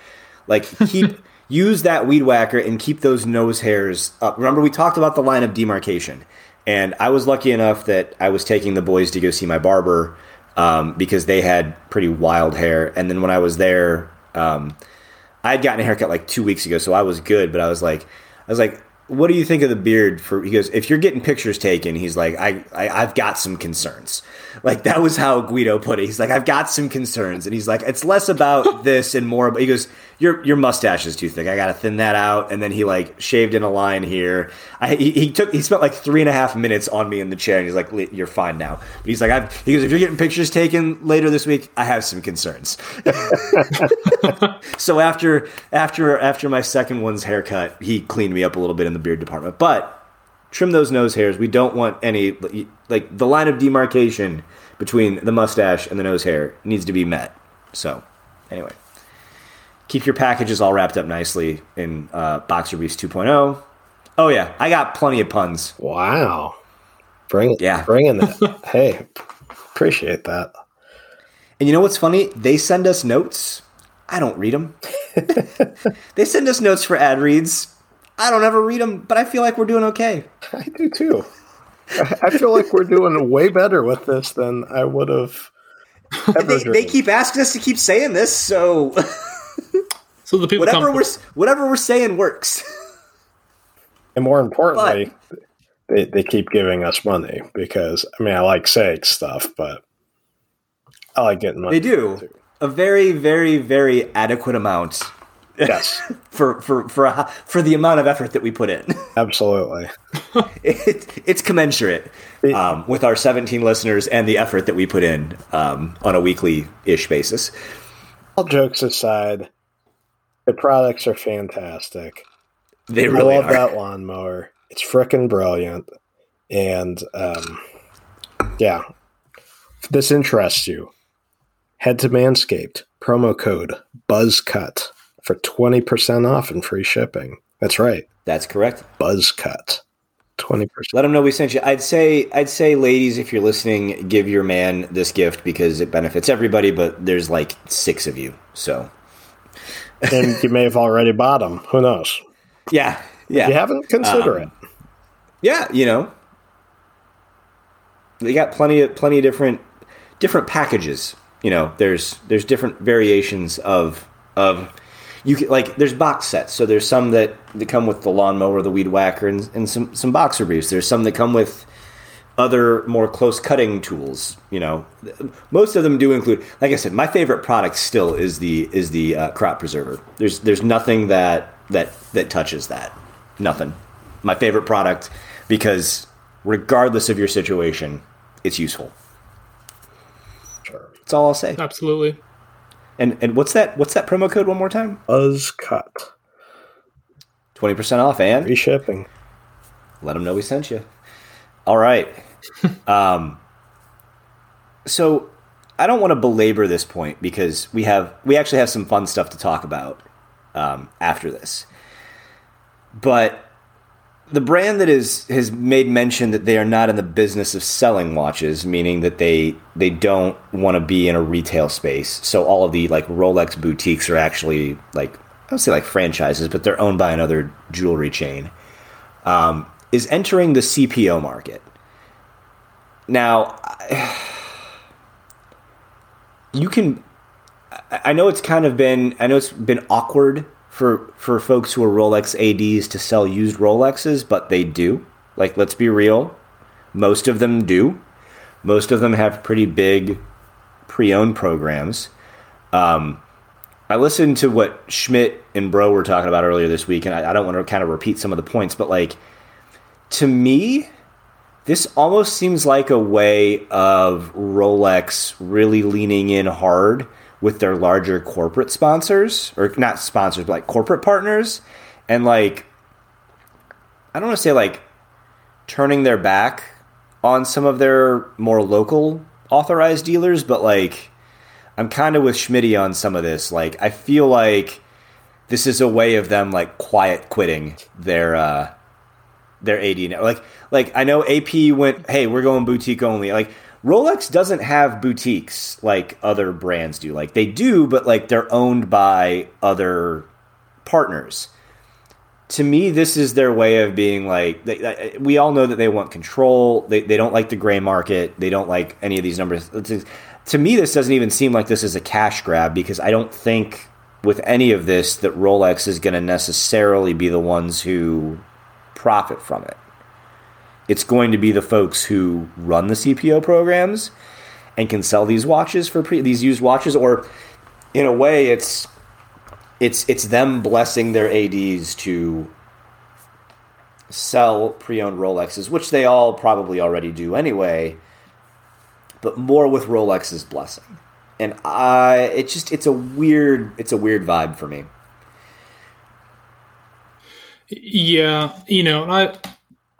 Like keep use that weed whacker and keep those nose hairs up. Remember we talked about the line of demarcation. And I was lucky enough that I was taking the boys to go see my barber um, because they had pretty wild hair. And then when I was there, um, I had gotten a haircut like two weeks ago, so I was good. But I was like, I was like, what do you think of the beard? For he goes, if you're getting pictures taken, he's like, I, I I've got some concerns. Like that was how Guido put it. He's like, I've got some concerns, and he's like, it's less about this and more. But he goes, your your mustache is too thick. I got to thin that out. And then he like shaved in a line here. I, he, he took he spent like three and a half minutes on me in the chair, and he's like, you're fine now. But he's like, I've, he goes, if you're getting pictures taken later this week, I have some concerns. so after after after my second one's haircut, he cleaned me up a little bit in the beard department, but trim those nose hairs. We don't want any like the line of demarcation between the mustache and the nose hair needs to be met. So, anyway, keep your packages all wrapped up nicely in uh, Boxer Briefs 2.0. Oh yeah, I got plenty of puns. Wow, bring it, yeah, bringing that. hey, appreciate that. And you know what's funny? They send us notes. I don't read them. they send us notes for ad reads. I don't ever read them, but I feel like we're doing okay. I do too. I feel like we're doing way better with this than I would have. They, they, keep asking us to keep saying this, so so the people whatever we're whatever we're saying works. And more importantly, but, they they keep giving us money because I mean I like saying stuff, but I like getting money. They do too. a very very very adequate amount Yes. for for for a, for the amount of effort that we put in. Absolutely. it, it's commensurate um, with our 17 listeners and the effort that we put in um, on a weekly ish basis. All jokes aside, the products are fantastic. They really I love are. that lawnmower. It's freaking brilliant. And um, yeah, if this interests you, head to Manscaped, promo code BUZZCUT for 20% off and free shipping. That's right. That's correct. BuzzCut. 20%. Let them know we sent you. I'd say I'd say ladies if you're listening, give your man this gift because it benefits everybody, but there's like 6 of you. So and you may have already bought them. Who knows? Yeah. Yeah. If you haven't consider um, it. Yeah, you know. They got plenty of plenty of different different packages. You know, there's there's different variations of of you can, like there's box sets. So there's some that, that come with the lawnmower, the weed whacker, and, and some some boxer briefs. There's some that come with other more close cutting tools. You know, most of them do include. Like I said, my favorite product still is the is the uh, crop preserver. There's there's nothing that that that touches that. Nothing. My favorite product because regardless of your situation, it's useful. Sure. That's all I'll say. Absolutely. And and what's that? What's that promo code one more time? BuzzCut. Twenty percent off and free shipping. Let them know we sent you. All right. um, so I don't want to belabor this point because we have we actually have some fun stuff to talk about um, after this. But the brand that is has made mention that they are not in the business of selling watches, meaning that they they don't want to be in a retail space. So all of the like Rolex boutiques are actually like I don't say like franchises, but they're owned by another jewelry chain. Um, is entering the CPO market. Now, you can. I know it's kind of been. I know it's been awkward for for folks who are Rolex ADs to sell used Rolexes, but they do. Like, let's be real, most of them do. Most of them have pretty big pre-owned programs. Um, I listened to what Schmidt and Bro were talking about earlier this week, and I, I don't want to kind of repeat some of the points, but like to me, this almost seems like a way of Rolex really leaning in hard with their larger corporate sponsors, or not sponsors, but like corporate partners, and like I don't want to say like turning their back on some of their more local authorized dealers, but like I'm kind of with Schmitty on some of this. Like I feel like this is a way of them like quiet quitting their uh their AD now. Like like I know AP went, hey, we're going boutique only. Like Rolex doesn't have boutiques like other brands do. Like they do, but like they're owned by other partners to me, this is their way of being like. They, we all know that they want control. They, they don't like the gray market. They don't like any of these numbers. To me, this doesn't even seem like this is a cash grab because I don't think with any of this that Rolex is going to necessarily be the ones who profit from it. It's going to be the folks who run the CPO programs and can sell these watches for pre- these used watches, or in a way, it's it's it's them blessing their ADs to sell pre-owned rolexes which they all probably already do anyway but more with rolex's blessing. And i it just it's a weird it's a weird vibe for me. Yeah you know i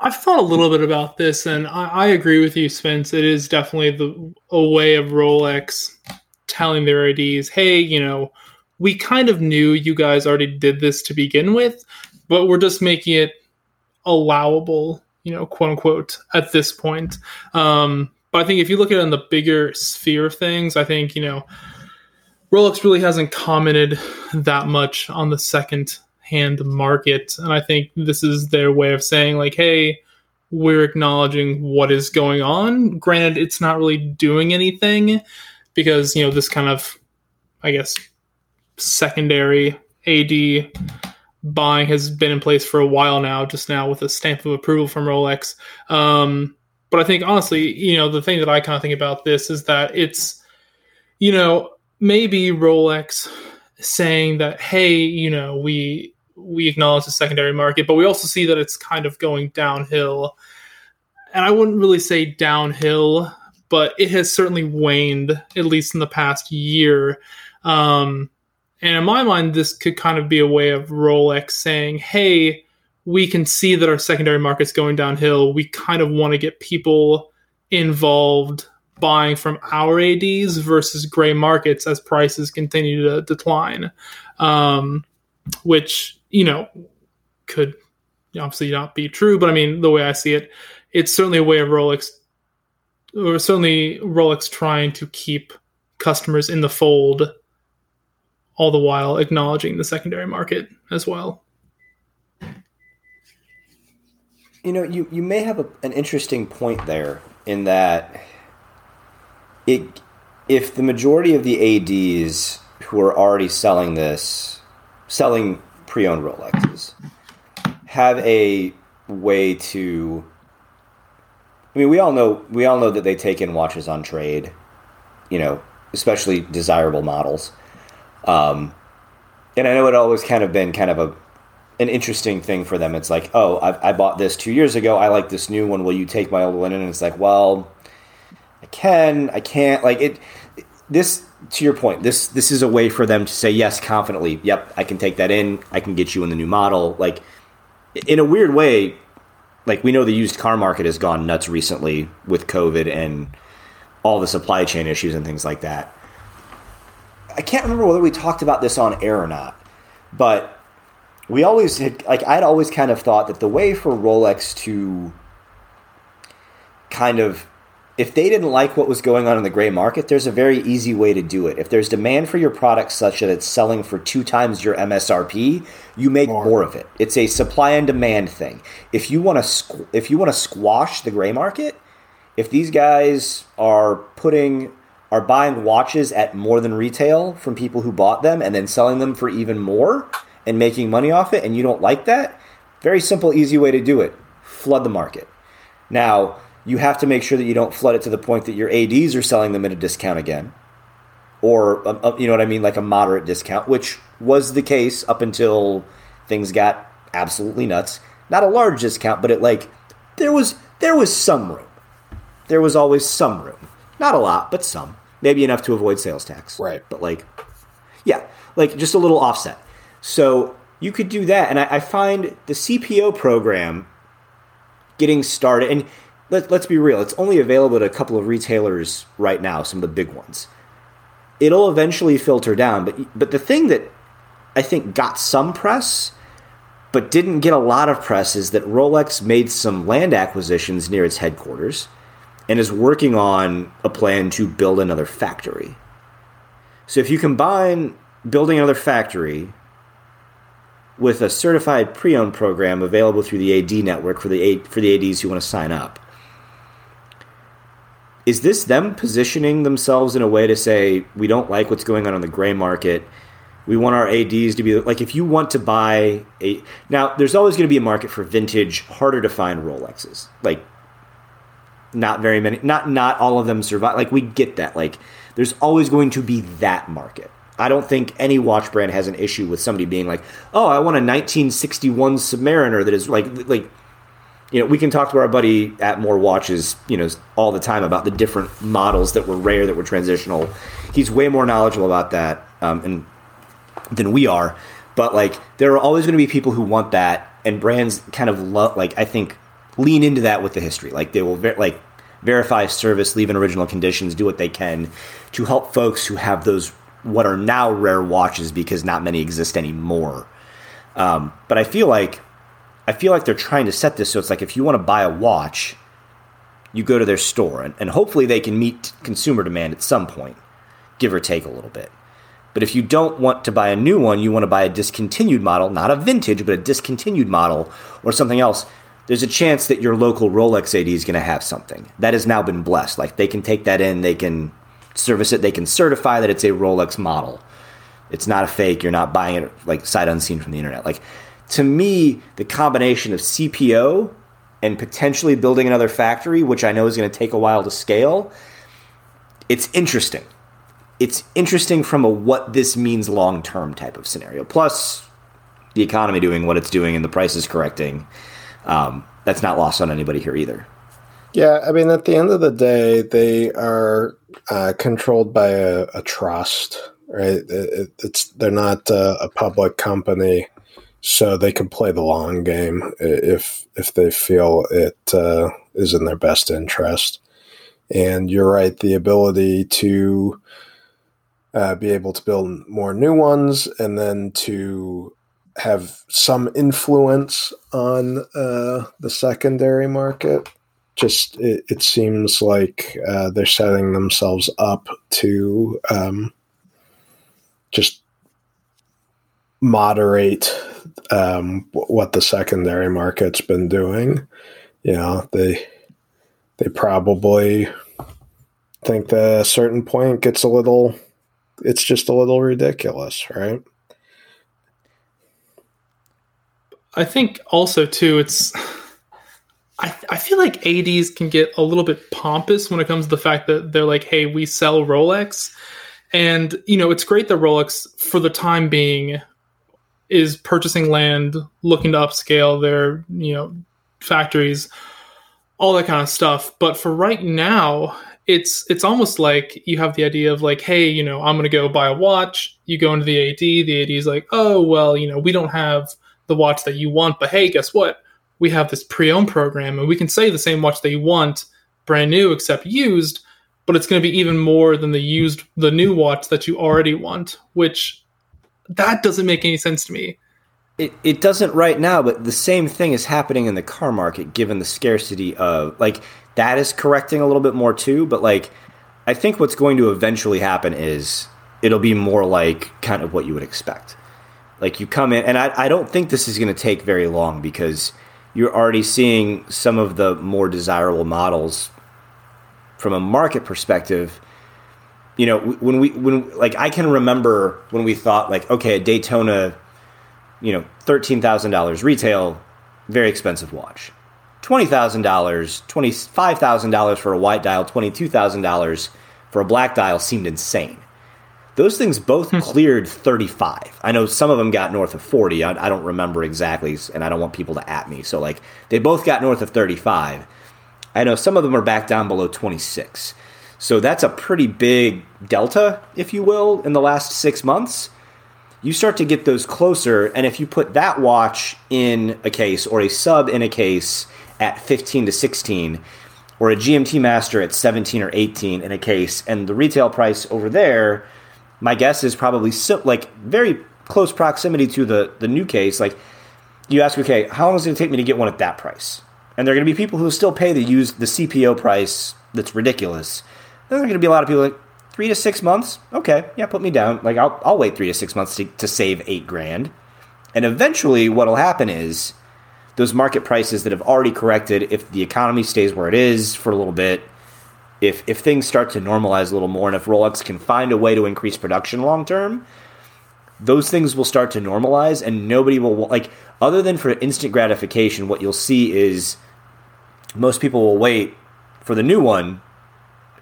i've thought a little bit about this and i, I agree with you spence it is definitely the a way of rolex telling their ADs, hey you know we kind of knew you guys already did this to begin with, but we're just making it allowable, you know, quote unquote, at this point. Um, but I think if you look at it in the bigger sphere of things, I think, you know, Rolex really hasn't commented that much on the second hand market. And I think this is their way of saying, like, hey, we're acknowledging what is going on. Granted, it's not really doing anything because, you know, this kind of, I guess, secondary AD buying has been in place for a while now, just now with a stamp of approval from Rolex. Um, but I think honestly, you know, the thing that I kind of think about this is that it's, you know, maybe Rolex saying that, hey, you know, we we acknowledge the secondary market, but we also see that it's kind of going downhill. And I wouldn't really say downhill, but it has certainly waned, at least in the past year. Um, and in my mind, this could kind of be a way of Rolex saying, hey, we can see that our secondary market's going downhill. We kind of want to get people involved buying from our ADs versus gray markets as prices continue to decline, um, which, you know, could obviously not be true. But I mean, the way I see it, it's certainly a way of Rolex, or certainly Rolex trying to keep customers in the fold all the while acknowledging the secondary market as well. You know, you, you may have a, an interesting point there in that it if the majority of the ADs who are already selling this, selling pre-owned Rolexes, have a way to. I mean, we all know we all know that they take in watches on trade, you know, especially desirable models. Um, and I know it always kind of been kind of a an interesting thing for them. It's like, oh, I, I bought this two years ago. I like this new one. Will you take my old one? And it's like, well, I can, I can't. Like it. This, to your point, this this is a way for them to say yes confidently. Yep, I can take that in. I can get you in the new model. Like in a weird way, like we know the used car market has gone nuts recently with COVID and all the supply chain issues and things like that. I can't remember whether we talked about this on air or not, but we always had like I'd always kind of thought that the way for Rolex to kind of if they didn't like what was going on in the gray market, there's a very easy way to do it. If there's demand for your product such that it's selling for two times your MSRP, you make more, more of it. It's a supply and demand thing. If you want to if you want to squash the gray market, if these guys are putting are buying watches at more than retail from people who bought them and then selling them for even more and making money off it and you don't like that, very simple, easy way to do it flood the market. Now, you have to make sure that you don't flood it to the point that your ADs are selling them at a discount again. or uh, uh, you know what I mean, like a moderate discount, which was the case up until things got absolutely nuts. Not a large discount, but it like there was there was some room. There was always some room. Not a lot, but some. Maybe enough to avoid sales tax. Right. But like, yeah, like just a little offset. So you could do that, and I, I find the CPO program getting started. And let, let's be real, it's only available to a couple of retailers right now, some of the big ones. It'll eventually filter down, but but the thing that I think got some press but didn't get a lot of press is that Rolex made some land acquisitions near its headquarters and is working on a plan to build another factory. So if you combine building another factory with a certified pre-owned program available through the AD network for the for the ADs who want to sign up, is this them positioning themselves in a way to say we don't like what's going on on the gray market? We want our ADs to be like if you want to buy a now there's always going to be a market for vintage harder to find Rolexes. Like not very many not not all of them survive like we get that. Like there's always going to be that market. I don't think any watch brand has an issue with somebody being like, "Oh, I want a 1961 Submariner that is like like you know, we can talk to our buddy at More Watches, you know, all the time about the different models that were rare, that were transitional. He's way more knowledgeable about that, um, and than we are. But like, there are always going to be people who want that, and brands kind of love, like, I think, lean into that with the history. Like, they will ver- like verify service, leave in original conditions, do what they can to help folks who have those what are now rare watches because not many exist anymore. Um, but I feel like I feel like they're trying to set this so it's like if you want to buy a watch, you go to their store, and, and hopefully they can meet consumer demand at some point, give or take a little bit. But if you don't want to buy a new one, you want to buy a discontinued model, not a vintage, but a discontinued model or something else, there's a chance that your local Rolex AD is going to have something. That has now been blessed. Like they can take that in, they can service it, they can certify that it's a Rolex model. It's not a fake. You're not buying it like sight unseen from the internet. Like to me, the combination of CPO and potentially building another factory, which I know is going to take a while to scale, it's interesting it's interesting from a what this means long term type of scenario. Plus, the economy doing what it's doing and the prices correcting. Um, that's not lost on anybody here either. Yeah, I mean, at the end of the day, they are uh, controlled by a, a, trust, right? It, it's they're not uh, a public company, so they can play the long game if if they feel it uh, is in their best interest. And you're right, the ability to uh, be able to build more new ones, and then to have some influence on uh, the secondary market. Just it, it seems like uh, they're setting themselves up to um, just moderate um, what the secondary market's been doing. You know, they they probably think that a certain point gets a little it's just a little ridiculous, right? I think also too, it's. I, I feel like ADs can get a little bit pompous when it comes to the fact that they're like, hey, we sell Rolex. And, you know, it's great that Rolex, for the time being, is purchasing land, looking to upscale their, you know, factories, all that kind of stuff. But for right now, it's it's almost like you have the idea of like, hey, you know, I'm gonna go buy a watch. You go into the AD, the AD is like, oh well, you know, we don't have the watch that you want, but hey, guess what? We have this pre-owned program, and we can say the same watch that you want, brand new except used, but it's going to be even more than the used, the new watch that you already want. Which that doesn't make any sense to me. It, it doesn't right now, but the same thing is happening in the car market given the scarcity of like that is correcting a little bit more too. But like, I think what's going to eventually happen is it'll be more like kind of what you would expect. Like you come in, and I, I don't think this is going to take very long because you're already seeing some of the more desirable models from a market perspective. You know, when we when like I can remember when we thought like, okay, a Daytona, you know, thirteen thousand dollars retail, very expensive watch $20,000, $25,000 for a white dial, $22,000 for a black dial seemed insane. Those things both hmm. cleared 35. I know some of them got north of 40. I, I don't remember exactly, and I don't want people to at me. So, like, they both got north of 35. I know some of them are back down below 26. So, that's a pretty big delta, if you will, in the last six months. You start to get those closer, and if you put that watch in a case or a sub in a case at 15 to 16, or a GMT Master at 17 or 18 in a case, and the retail price over there my guess is probably like very close proximity to the the new case. Like you ask, okay, how long is it going to take me to get one at that price? And there are going to be people who still pay the use the CPO price that's ridiculous. Then there going to be a lot of people like three to six months. Okay, yeah, put me down. Like I'll I'll wait three to six months to, to save eight grand. And eventually, what'll happen is those market prices that have already corrected, if the economy stays where it is for a little bit, if if things start to normalize a little more, and if Rolex can find a way to increase production long term, those things will start to normalize, and nobody will like. Other than for instant gratification, what you'll see is most people will wait for the new one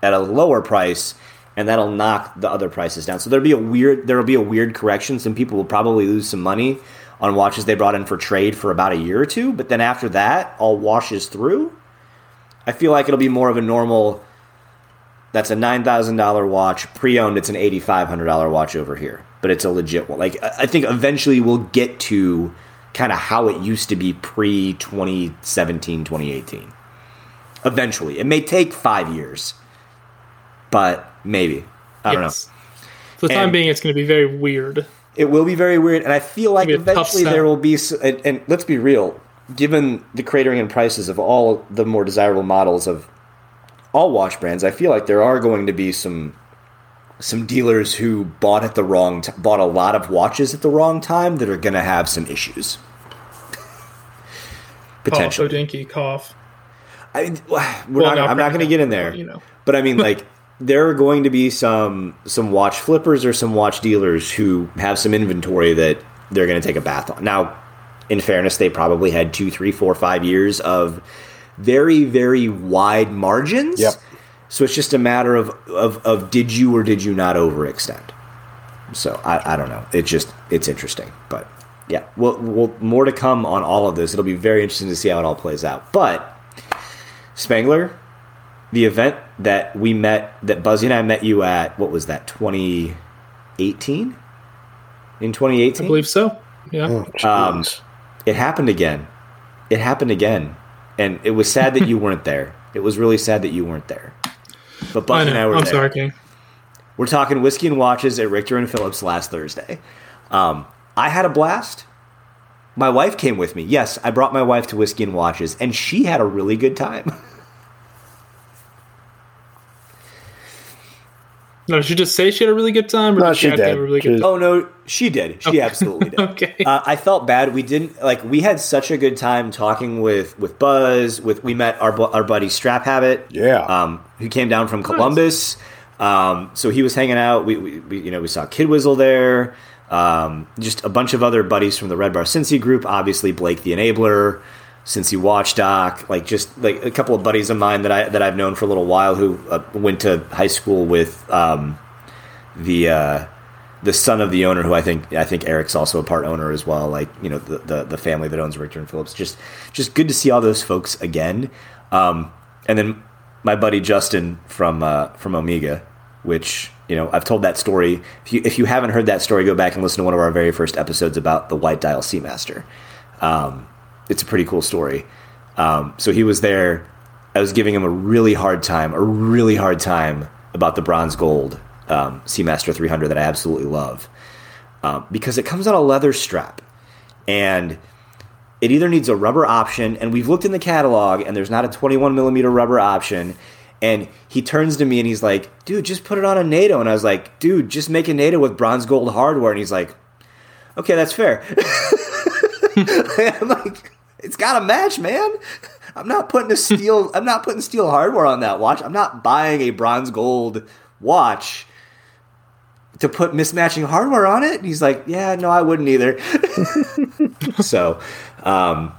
at a lower price, and that'll knock the other prices down. So there'll be a weird there'll be a weird correction. Some people will probably lose some money on watches they brought in for trade for about a year or two, but then after that, all washes through. I feel like it'll be more of a normal that's a nine thousand dollar watch. Pre-owned, it's an eighty five hundred dollar watch over here, but it's a legit one. Like I think eventually we'll get to kind of how it used to be pre 2017, 2018. Eventually, it may take five years, but maybe I don't yes. know. For the time and being, it's going to be very weird. It will be very weird, and I feel like eventually there will be. And, and let's be real, given the cratering in prices of all the more desirable models of all watch brands, I feel like there are going to be some some dealers who bought at the wrong t- bought a lot of watches at the wrong time that are going to have some issues. Potentially, cough, Hodinkee, cough. I, well, not, I'm not going to get in there, you know. But I mean, like, there are going to be some some watch flippers or some watch dealers who have some inventory that they're going to take a bath on. Now, in fairness, they probably had two, three, four, five years of very, very wide margins. Yep. So it's just a matter of, of, of did you or did you not overextend? So I, I don't know. It just it's interesting, but yeah, we'll, we'll more to come on all of this. It'll be very interesting to see how it all plays out. But Spangler, the event that we met, that Buzzy and I met you at, what was that? Twenty eighteen. In twenty eighteen, I believe so. Yeah. Oh, um, it happened again. It happened again and it was sad that you weren't there. It was really sad that you weren't there. But Buck I and I were I'm there. sorry, King. We're talking whiskey and watches at Richter and Phillips last Thursday. Um, I had a blast. My wife came with me. Yes, I brought my wife to whiskey and watches, and she had a really good time. No, did she just say she had a really good time? Or no, did she, she did. Really good oh no, she did. She okay. absolutely did. okay. Uh, I felt bad. We didn't like. We had such a good time talking with with Buzz. With we met our our buddy Strap Habit. Yeah. Um, who came down from Columbus. Nice. Um, so he was hanging out. We, we, we, you know we saw Kid Wizzle there. Um, just a bunch of other buddies from the Red Bar Cincy group. Obviously Blake the Enabler. Cincy Watch Doc, like just like a couple of buddies of mine that I that I've known for a little while who uh, went to high school with um, the uh, the son of the owner, who I think I think Eric's also a part owner as well. Like you know the the, the family that owns Richter and Phillips. Just just good to see all those folks again. Um, and then my buddy Justin from uh, from Omega, which you know I've told that story. If you if you haven't heard that story, go back and listen to one of our very first episodes about the White Dial Seamaster. Um, it's a pretty cool story. Um, so he was there. I was giving him a really hard time, a really hard time about the bronze gold um, Seamaster 300 that I absolutely love um, because it comes on a leather strap and it either needs a rubber option, and we've looked in the catalog and there's not a 21 millimeter rubber option. And he turns to me and he's like, dude, just put it on a NATO. And I was like, dude, just make a NATO with bronze gold hardware. And he's like, okay, that's fair. I'm like, it's got to match, man. I'm not putting a steel. I'm not putting steel hardware on that watch. I'm not buying a bronze gold watch to put mismatching hardware on it. And he's like, yeah, no, I wouldn't either. so, um,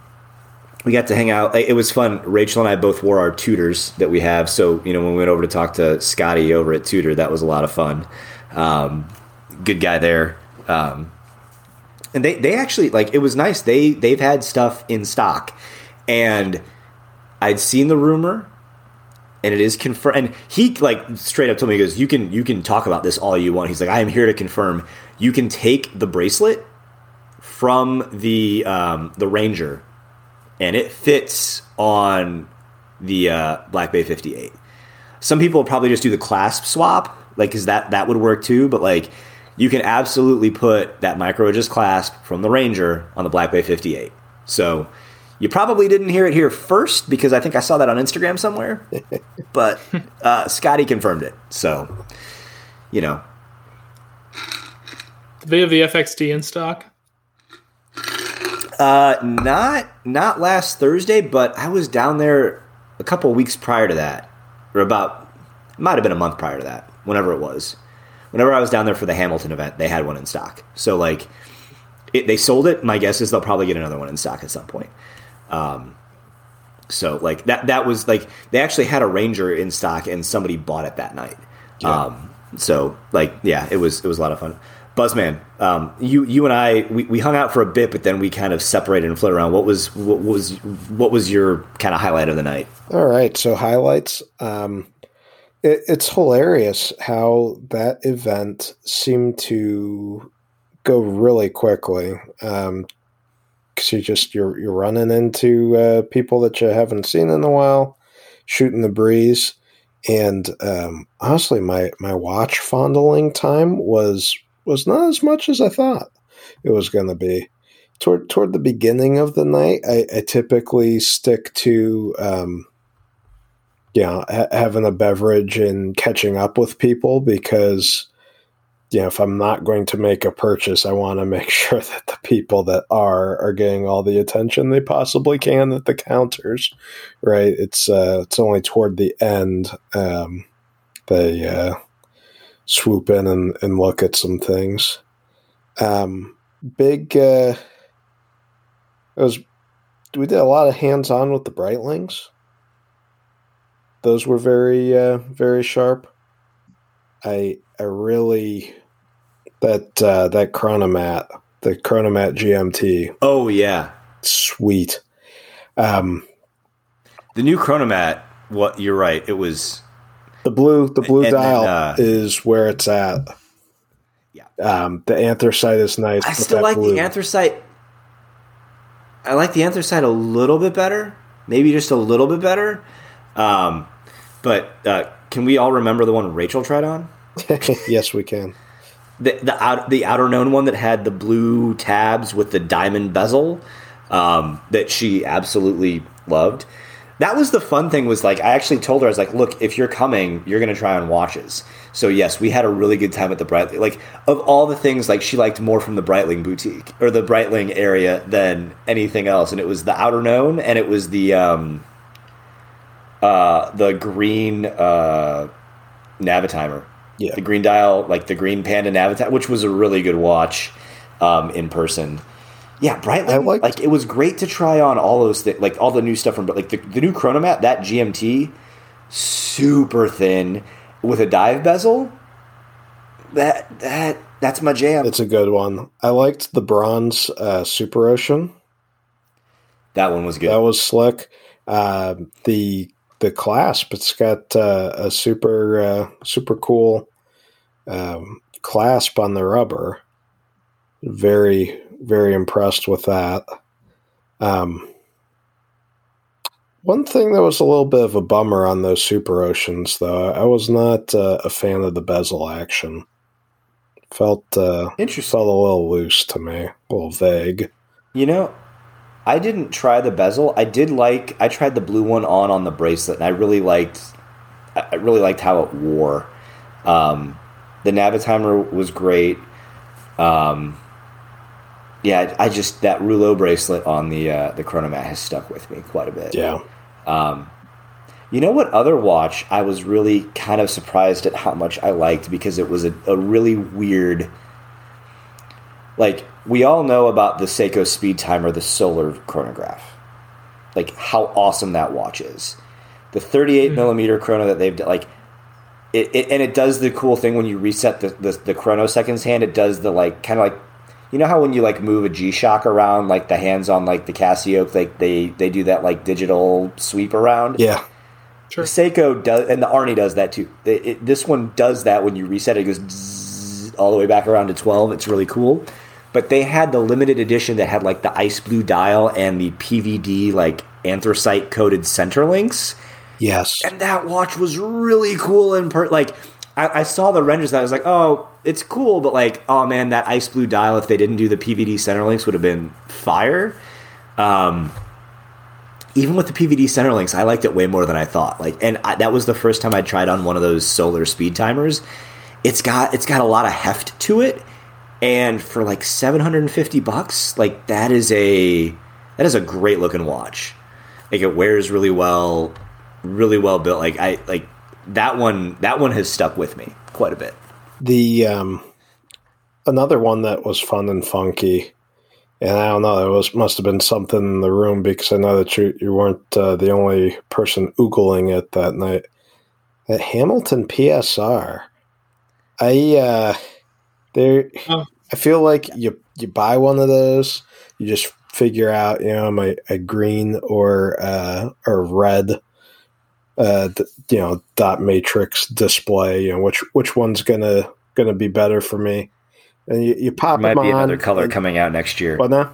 we got to hang out. It was fun. Rachel and I both wore our Tudors that we have. So, you know, when we went over to talk to Scotty over at Tudor, that was a lot of fun. Um, good guy there. Um, and they they actually like it was nice. They they've had stuff in stock, and I'd seen the rumor, and it is confirmed. And he like straight up told me, he goes, "You can you can talk about this all you want." He's like, "I am here to confirm. You can take the bracelet from the um, the Ranger, and it fits on the uh, Black Bay 58. Some people probably just do the clasp swap, like, because that that would work too. But like, you can absolutely put that micro adjust clasp from the Ranger on the Black Bay 58. So you probably didn't hear it here first because I think I saw that on Instagram somewhere, but uh, Scotty confirmed it. So, you know, Do they have the FXD in stock? uh, not not last Thursday, but I was down there a couple weeks prior to that, or about might have been a month prior to that, whenever it was. Whenever I was down there for the Hamilton event, they had one in stock. So like, it, they sold it. My guess is they'll probably get another one in stock at some point. Um, so like that that was like they actually had a Ranger in stock and somebody bought it that night. Um, so like yeah, it was it was a lot of fun. Buzzman, um, you you and I we, we hung out for a bit, but then we kind of separated and floated around. What was what was what was your kind of highlight of the night? All right, so highlights. Um, it, it's hilarious how that event seemed to go really quickly. Um, because you just you're you're running into uh, people that you haven't seen in a while, shooting the breeze, and um, honestly, my my watch fondling time was was not as much as I thought it was going to be. Toward toward the beginning of the night, I, I typically stick to um, you know ha- having a beverage and catching up with people because you know if I'm not going to make a purchase, I want to make sure that the people that are are getting all the attention they possibly can at the counters. Right? It's uh, it's only toward the end um, they uh, swoop in and, and look at some things. Um, big. Uh, it was. We did a lot of hands on with the Breitlings. Those were very uh, very sharp. I I really that uh, that Chronomat the Chronomat GMT Oh yeah, sweet. Um, the new Chronomat. What you're right. It was the blue the blue And dial uh, is where it's at. Yeah. Um, the anthracite is nice. I still like blue- the anthracite. I like the anthracite a little bit better, maybe just a little bit better. Um, but uh, can we all remember the one Rachel tried on? yes, we can. The the out, the Outerknown one that had the blue tabs with the diamond bezel um, that she absolutely loved. That was the fun thing. Was like I actually told her I was like, look, if you're coming, you're gonna try on watches. So yes, we had a really good time at the Breitling. Like of all the things, like she liked more from the Breitling boutique or the Breitling area than anything else, and it was the Outerknown and it was the um, uh, the green uh, Navitimer Yeah. the green dial, like the green panda Navitat, which was a really good watch um, in person. Yeah, Breitling, I liked- like it was great to try on all those things, like all the new stuff from, but like the, the new Chronomat, that GMT, super thin with a dive bezel. That that that's my jam. It's a good one. I liked the bronze uh, Super Ocean. that one was good. That was slick. Uh, the the clasp. It's got uh, a super uh, super cool um, clasp on the rubber. Very very impressed with that. Um, one thing that was a little bit of a bummer on those Super Oceans, though, I was not uh, a fan of the bezel action. Felt uh, Interesting. felt a little loose to me, a little vague. You know, I didn't try the bezel. I did like. I tried the blue one on on the bracelet, and I really liked. I really liked how it wore. Um, the Navitimer was great. Um, yeah, I I just that rouleaux bracelet on the uh, the Chronomat has stuck with me quite a bit. Yeah, Um, You know what other watch I was really kind of surprised at how much I liked because it was a, a really weird. Like we all know about the Seiko Speed Timer, the solar chronograph, like how awesome that watch is. The 38 hmm. millimeter chrono that they've done, like it, it and it does the cool thing when you reset the the, the chrono seconds hand. It does the like kind of like you know how when you like move a G Shock around, like the hands on like the Casio, like they they do that like digital sweep around. Yeah. Sure. Seiko does, and the Arnie does that too. It, it, this one does that when you reset it, it goes all the way back around to 12. It's really cool. But they had the limited edition that had like the ice blue dial and the PVD like anthracite coated center links. Yes. And that watch was really cool and per- like I, I saw the renders that I was like, oh, it's cool, but like, oh man, that ice blue dial, if they didn't do the PVD center links, would have been fire. Um, even with the PVD center links, I liked it way more than I thought. Like, and I, that was the first time I tried on one of those solar speed timers. It's got it's got a lot of heft to it, and for like seven hundred and fifty bucks, like that is a that is a great looking watch. Like it wears really well, really well built. Like I like that one. That one has stuck with me quite a bit. The um, another one that was fun and funky, and I don't know, there was must have been something in the room because I know that you you weren't uh, the only person oogling it that night. At Hamilton PSR, I uh, there, Oh. I feel like you you buy one of those, you just figure out, you know, my a green or uh, or red uh, d- you know dot matrix display. You know which which one's gonna gonna be better for me. And you, you pop Might them be another color and- coming out next year. What now?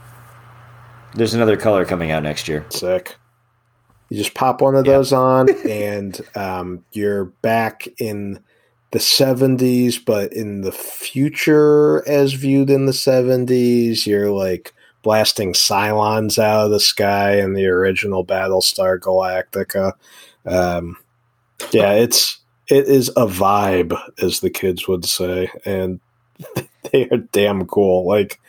There's another color coming out next year. Sick. You just pop one of Yeah. those on, and um, you're back in the 70s, but in the future, as viewed in the 70s, you're like blasting Cylons out of the sky in the original Battlestar Galactica. Um, yeah, it's it is a vibe, as the kids would say, and they are damn cool. Like,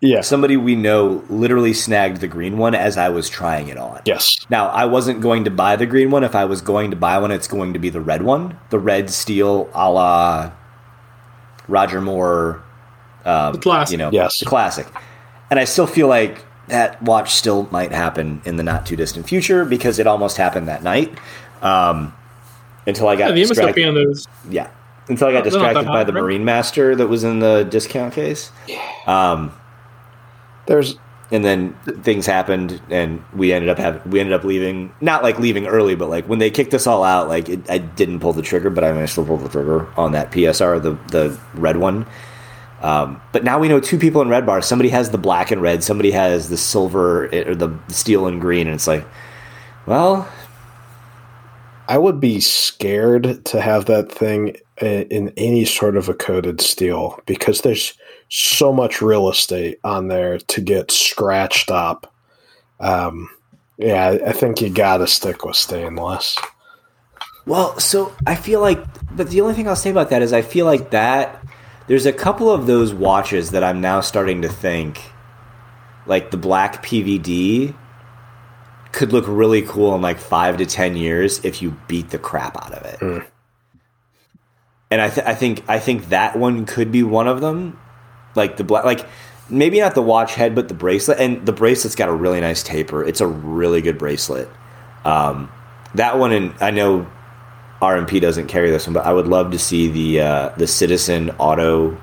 yeah, Somebody we know literally snagged the green one as I was trying it on. yes, Now, I wasn't going to buy the green one. If I was going to buy one, it's going to be the red one. The red steel a la Roger Moore. Um, The classic. You know, Yes. the classic. And I still feel like that watch still might happen in the not too distant future because it almost happened that night. Um, until I got Yeah, distracted. On those. Yeah. Until I got They're not that distracted by the? Marine Master that was in the discount case. Um, there's and then things happened and we ended up having we ended up leaving not like leaving early but like when they kicked us all out like it, i didn't pull the trigger but i managed to pull the trigger on that psr the the red one. Um, but now we know two people in red bar somebody has the black and red. Somebody has the silver eh, or the steel and green. And it's like well I would be scared to have that thing in any sort of a coated steel because there's so much real estate on there to get scratched up. Um, yeah, I- think you got to stick with stainless. Well, so I feel like, but the only thing I'll say about that is I feel like that there's a couple of those watches that I'm now starting to think, like the black PVD, could look really cool in like five to ten years if you beat the crap out of it. Mm. And I, th- I think I think that one could be one of them, like the black, like maybe not the watch head, but the bracelet. And the bracelet's got a really nice taper. It's a really good bracelet. Um, that one, and I know RMP doesn't carry this one, but I would love to see the uh, the Citizen Auto,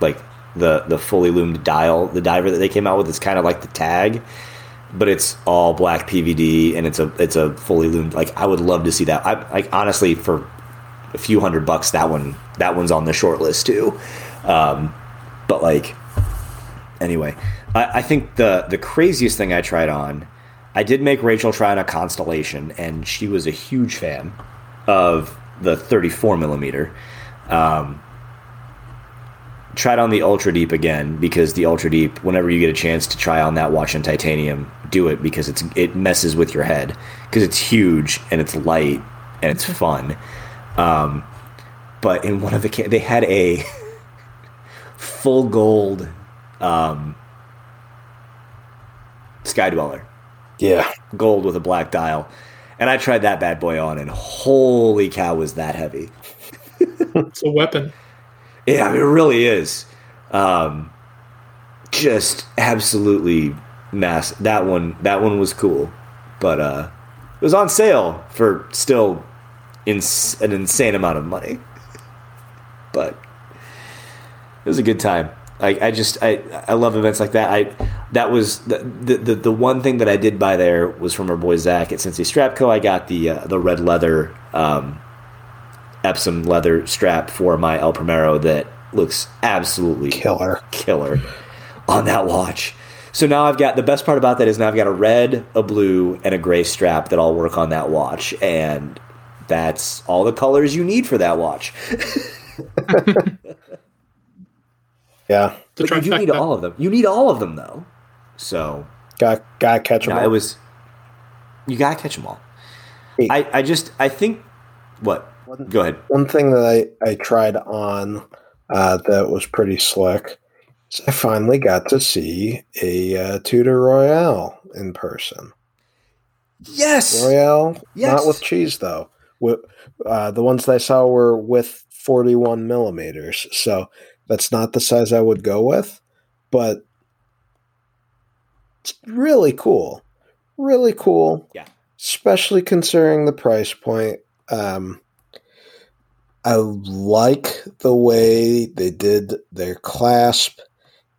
like the the fully loomed dial, the diver that they came out with. It's kind of like the tag, but it's all black PVD and it's a it's a fully loomed. Like I would love to see that. I like honestly for a few hundred bucks that one that one's on the short list too. Um, but like anyway, I, I think the the craziest thing I tried on. I did make Rachel try on a Constellation, and she was a huge fan of the 34 millimeter. Um, tried on the Ultra Deep again because the Ultra Deep, whenever you get a chance to try on that watch in titanium, do it because it's it messes with your head because it's huge and it's light and it's fun. Um, but in one of the they had a full gold um, Sky Dweller Yeah, gold with a black dial. And I tried that bad boy on, and holy cow, was that heavy! It's a weapon. Yeah, I mean, it really is. Um, just absolutely mass. That one, that one was cool, but uh, it was on sale for still ins- an insane amount of money. But it was a good time. I, I just I, I love events like that. I that was the, the, the one thing that I did buy there was from our boy Zach at Cincy Strap Co. I got the uh, the red leather um, Epsom leather strap for my El Primero that looks absolutely Killer. killer on that watch. So now I've got the best part about that is now I've got a red, a blue, and a gray strap that all work on that watch, and that's all the colors you need for that watch. Yeah. But you do need trifecta. all of them. You need all of them though. So Got gotta catch them no, all. it was. You gotta catch them all. Hey. I, I just I think what. Go ahead. One thing that I, I tried on uh, that was pretty slick is I finally got to see a uh, Tudor Royale in person. Yes. Royale, Yes. not with cheese though. With, uh, the ones that I saw were with 41 millimeters, so that's not the size I would go with, but it's really cool. Really cool. Yeah. Especially considering the price point. Um, I like the way they did their clasp.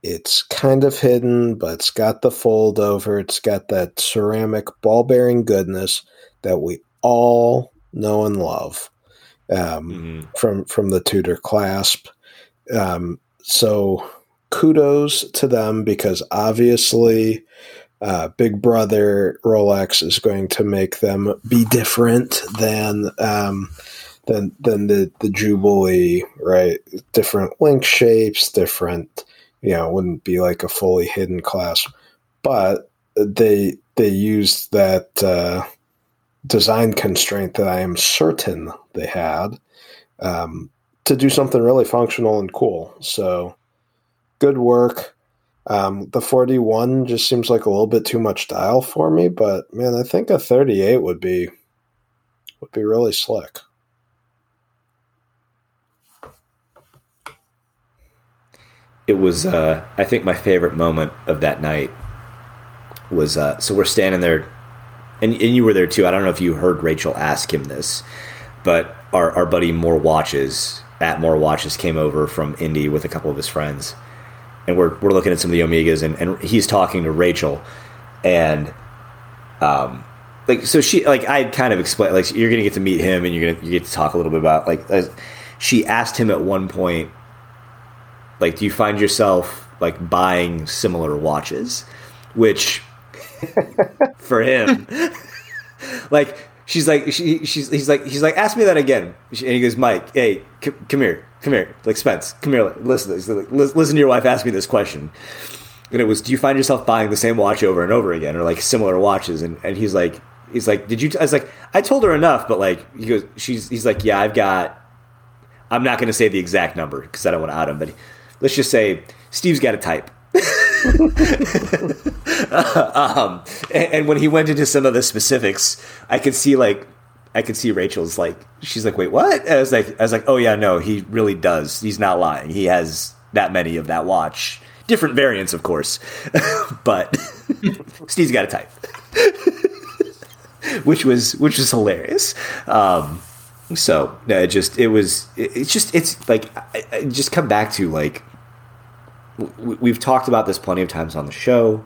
It's kind of hidden, but it's got the fold over. It's got that ceramic ball bearing goodness that we all know and love um, Mhm. from from the Tudor clasp. Um, so kudos to them because obviously uh, Big Brother Rolex is going to make them be different than um, than than the the Jubilee, right? Different link shapes, different. You know, wouldn't be like a fully hidden clasp, but they they used that uh, design constraint that I am certain they had um, to do something really functional and cool. So good work. Um, the 41 just seems like a little bit too much dial for me, but man, I think a 38 would be would be really slick. it was uh, I think my favorite moment of that night was uh, so we're standing there and, and you were there too. I don't know if you heard Rachel ask him this, but our, our buddy More Watches at More Watches came over from Indy with a couple of his friends, and we're we're looking at some of the Omegas, and, and he's talking to Rachel, and um, like so she like I kind of explained like you're gonna get to meet him, and you're gonna you get to talk a little bit about like she asked him at one point like do you find yourself like buying similar watches? Which for him like she's like she, she's he's like he's like ask me that again and he goes mike hey c- come here come here like spence come here listen to. Like, listen to your wife ask me this question and it was do you find yourself buying the same watch over and over again or like similar watches and, and he's like he's like did you t-? i was like i told her enough but like he goes she's he's like yeah i've got i'm not going to say the exact number because i don't want to out him but let's just say steve's got a type um, and, and when he went into some of the specifics, I could see like I could see Rachel's like she's like, wait, what? And I was like, I was like, oh yeah, no, he really does. He's not lying. He has that many of that watch, different variants, of course, but Steve's got a type, which was which was hilarious. Um, so no, it just it was it, it's just it's like I, I just come back to like w- we've talked about this plenty of times on the show.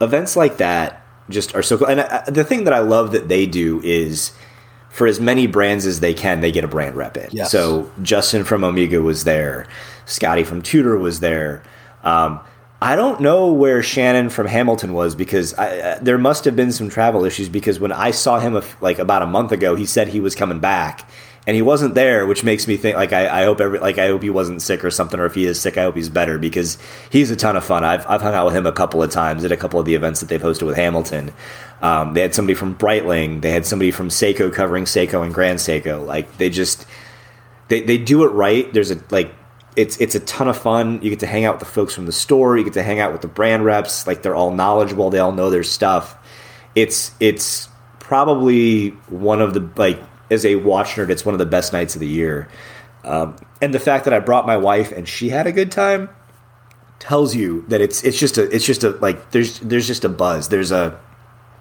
Events like that just are so cool. And I, the thing that I love that they do is for as many brands as they can, they get a brand rep in. Yes. So Justin from Omega was there, Scotty from Tudor was there. Um, I don't know where Shannon from Hamilton was because I, uh, there must have been some travel issues because when I saw him a f like about a month ago, he said he was coming back and he wasn't there, which makes me think like I, I hope every like I hope he wasn't sick or something, or if he is sick, I hope he's better because he's a ton of fun. I've I've hung out with him a couple of times at a couple of the events that they've hosted with Hamilton. Um, they had somebody from Breitling, they had somebody from Seiko covering Seiko and Grand Seiko. Like they just they they do it right. There's a like it's it's a ton of fun. You get to hang out with the folks from the store. You get to hang out with the brand reps. Like they're all knowledgeable. They all know their stuff. It's it's probably one of the like as a watch nerd, it's one of the best nights of the year. Um, and the fact that I brought my wife and she had a good time tells you that it's it's just a it's just a like there's there's just a buzz. There's a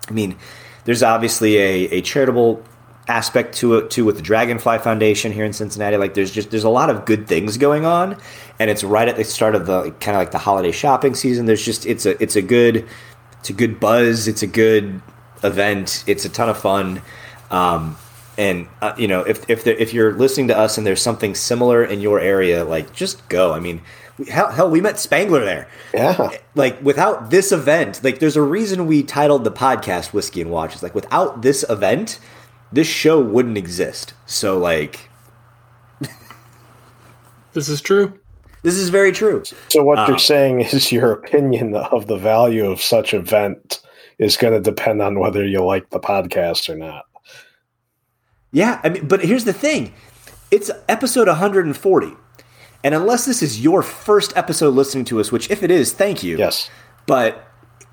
I mean, there's obviously a, a charitable aspect to it too with the Dragonfly Foundation here in Cincinnati. Like there's just there's a lot of good things going on, and it's right at the start of the kind of like the holiday shopping season. There's just it's a it's a good it's a good buzz. It's a good event. It's a ton of fun. Um, and uh, you know if if there, if you're listening to us and there's something similar in your area, like just go. I mean. Hell, hell, we met Spangler there. Yeah. Like without this event, like there's a reason we titled the podcast Whiskey and Watches. Like without this event, this show wouldn't exist. So like This is true. this is very true. So what Uh, you're saying is your opinion of the value of such event is going to depend on whether you like the podcast or not. Yeah, I mean, but here's the thing: it's episode 140, and unless this is your first episode listening to us, which if it is, thank you. Yes. But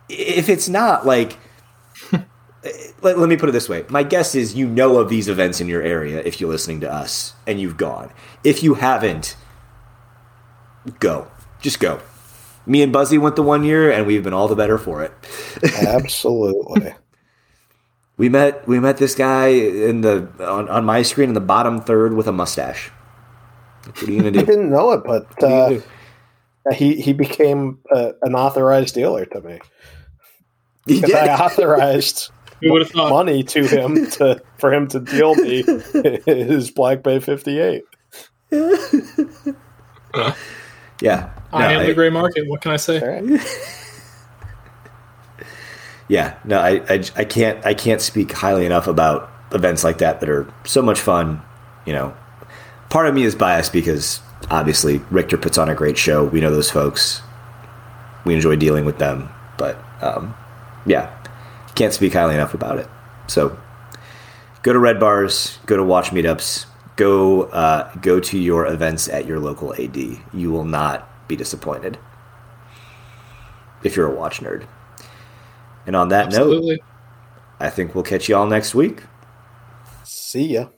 if it's not, like, let, let me put it this way: my guess is you know of these events in your area if you're listening to us, and you've gone. If you haven't, go. Just go. Me and Buzzy went the one year, and we've been all the better for it. Absolutely. We met we met this guy in the on, on my screen in the bottom third with a mustache. What are you gonna do? I didn't know it, but What are you uh, he he became uh, an authorized dealer to me. He Because did. I authorized Who would have thought? money to him to for him to deal me his Black Bay 58. Yeah. I No, am the gray market. What can I say? Yeah. No, I, I I can't I can't speak highly enough about events like that that are so much fun. You know, part of me is biased because obviously Richter puts on a great show. We know those folks. We enjoy dealing with them, but um, yeah, can't speak highly enough about it. So go to Red Bars, go to watch meetups, go uh, go to your events at your local AD. You will not be disappointed if you're a watch nerd. And on that note, I think we'll catch you all next week. See ya.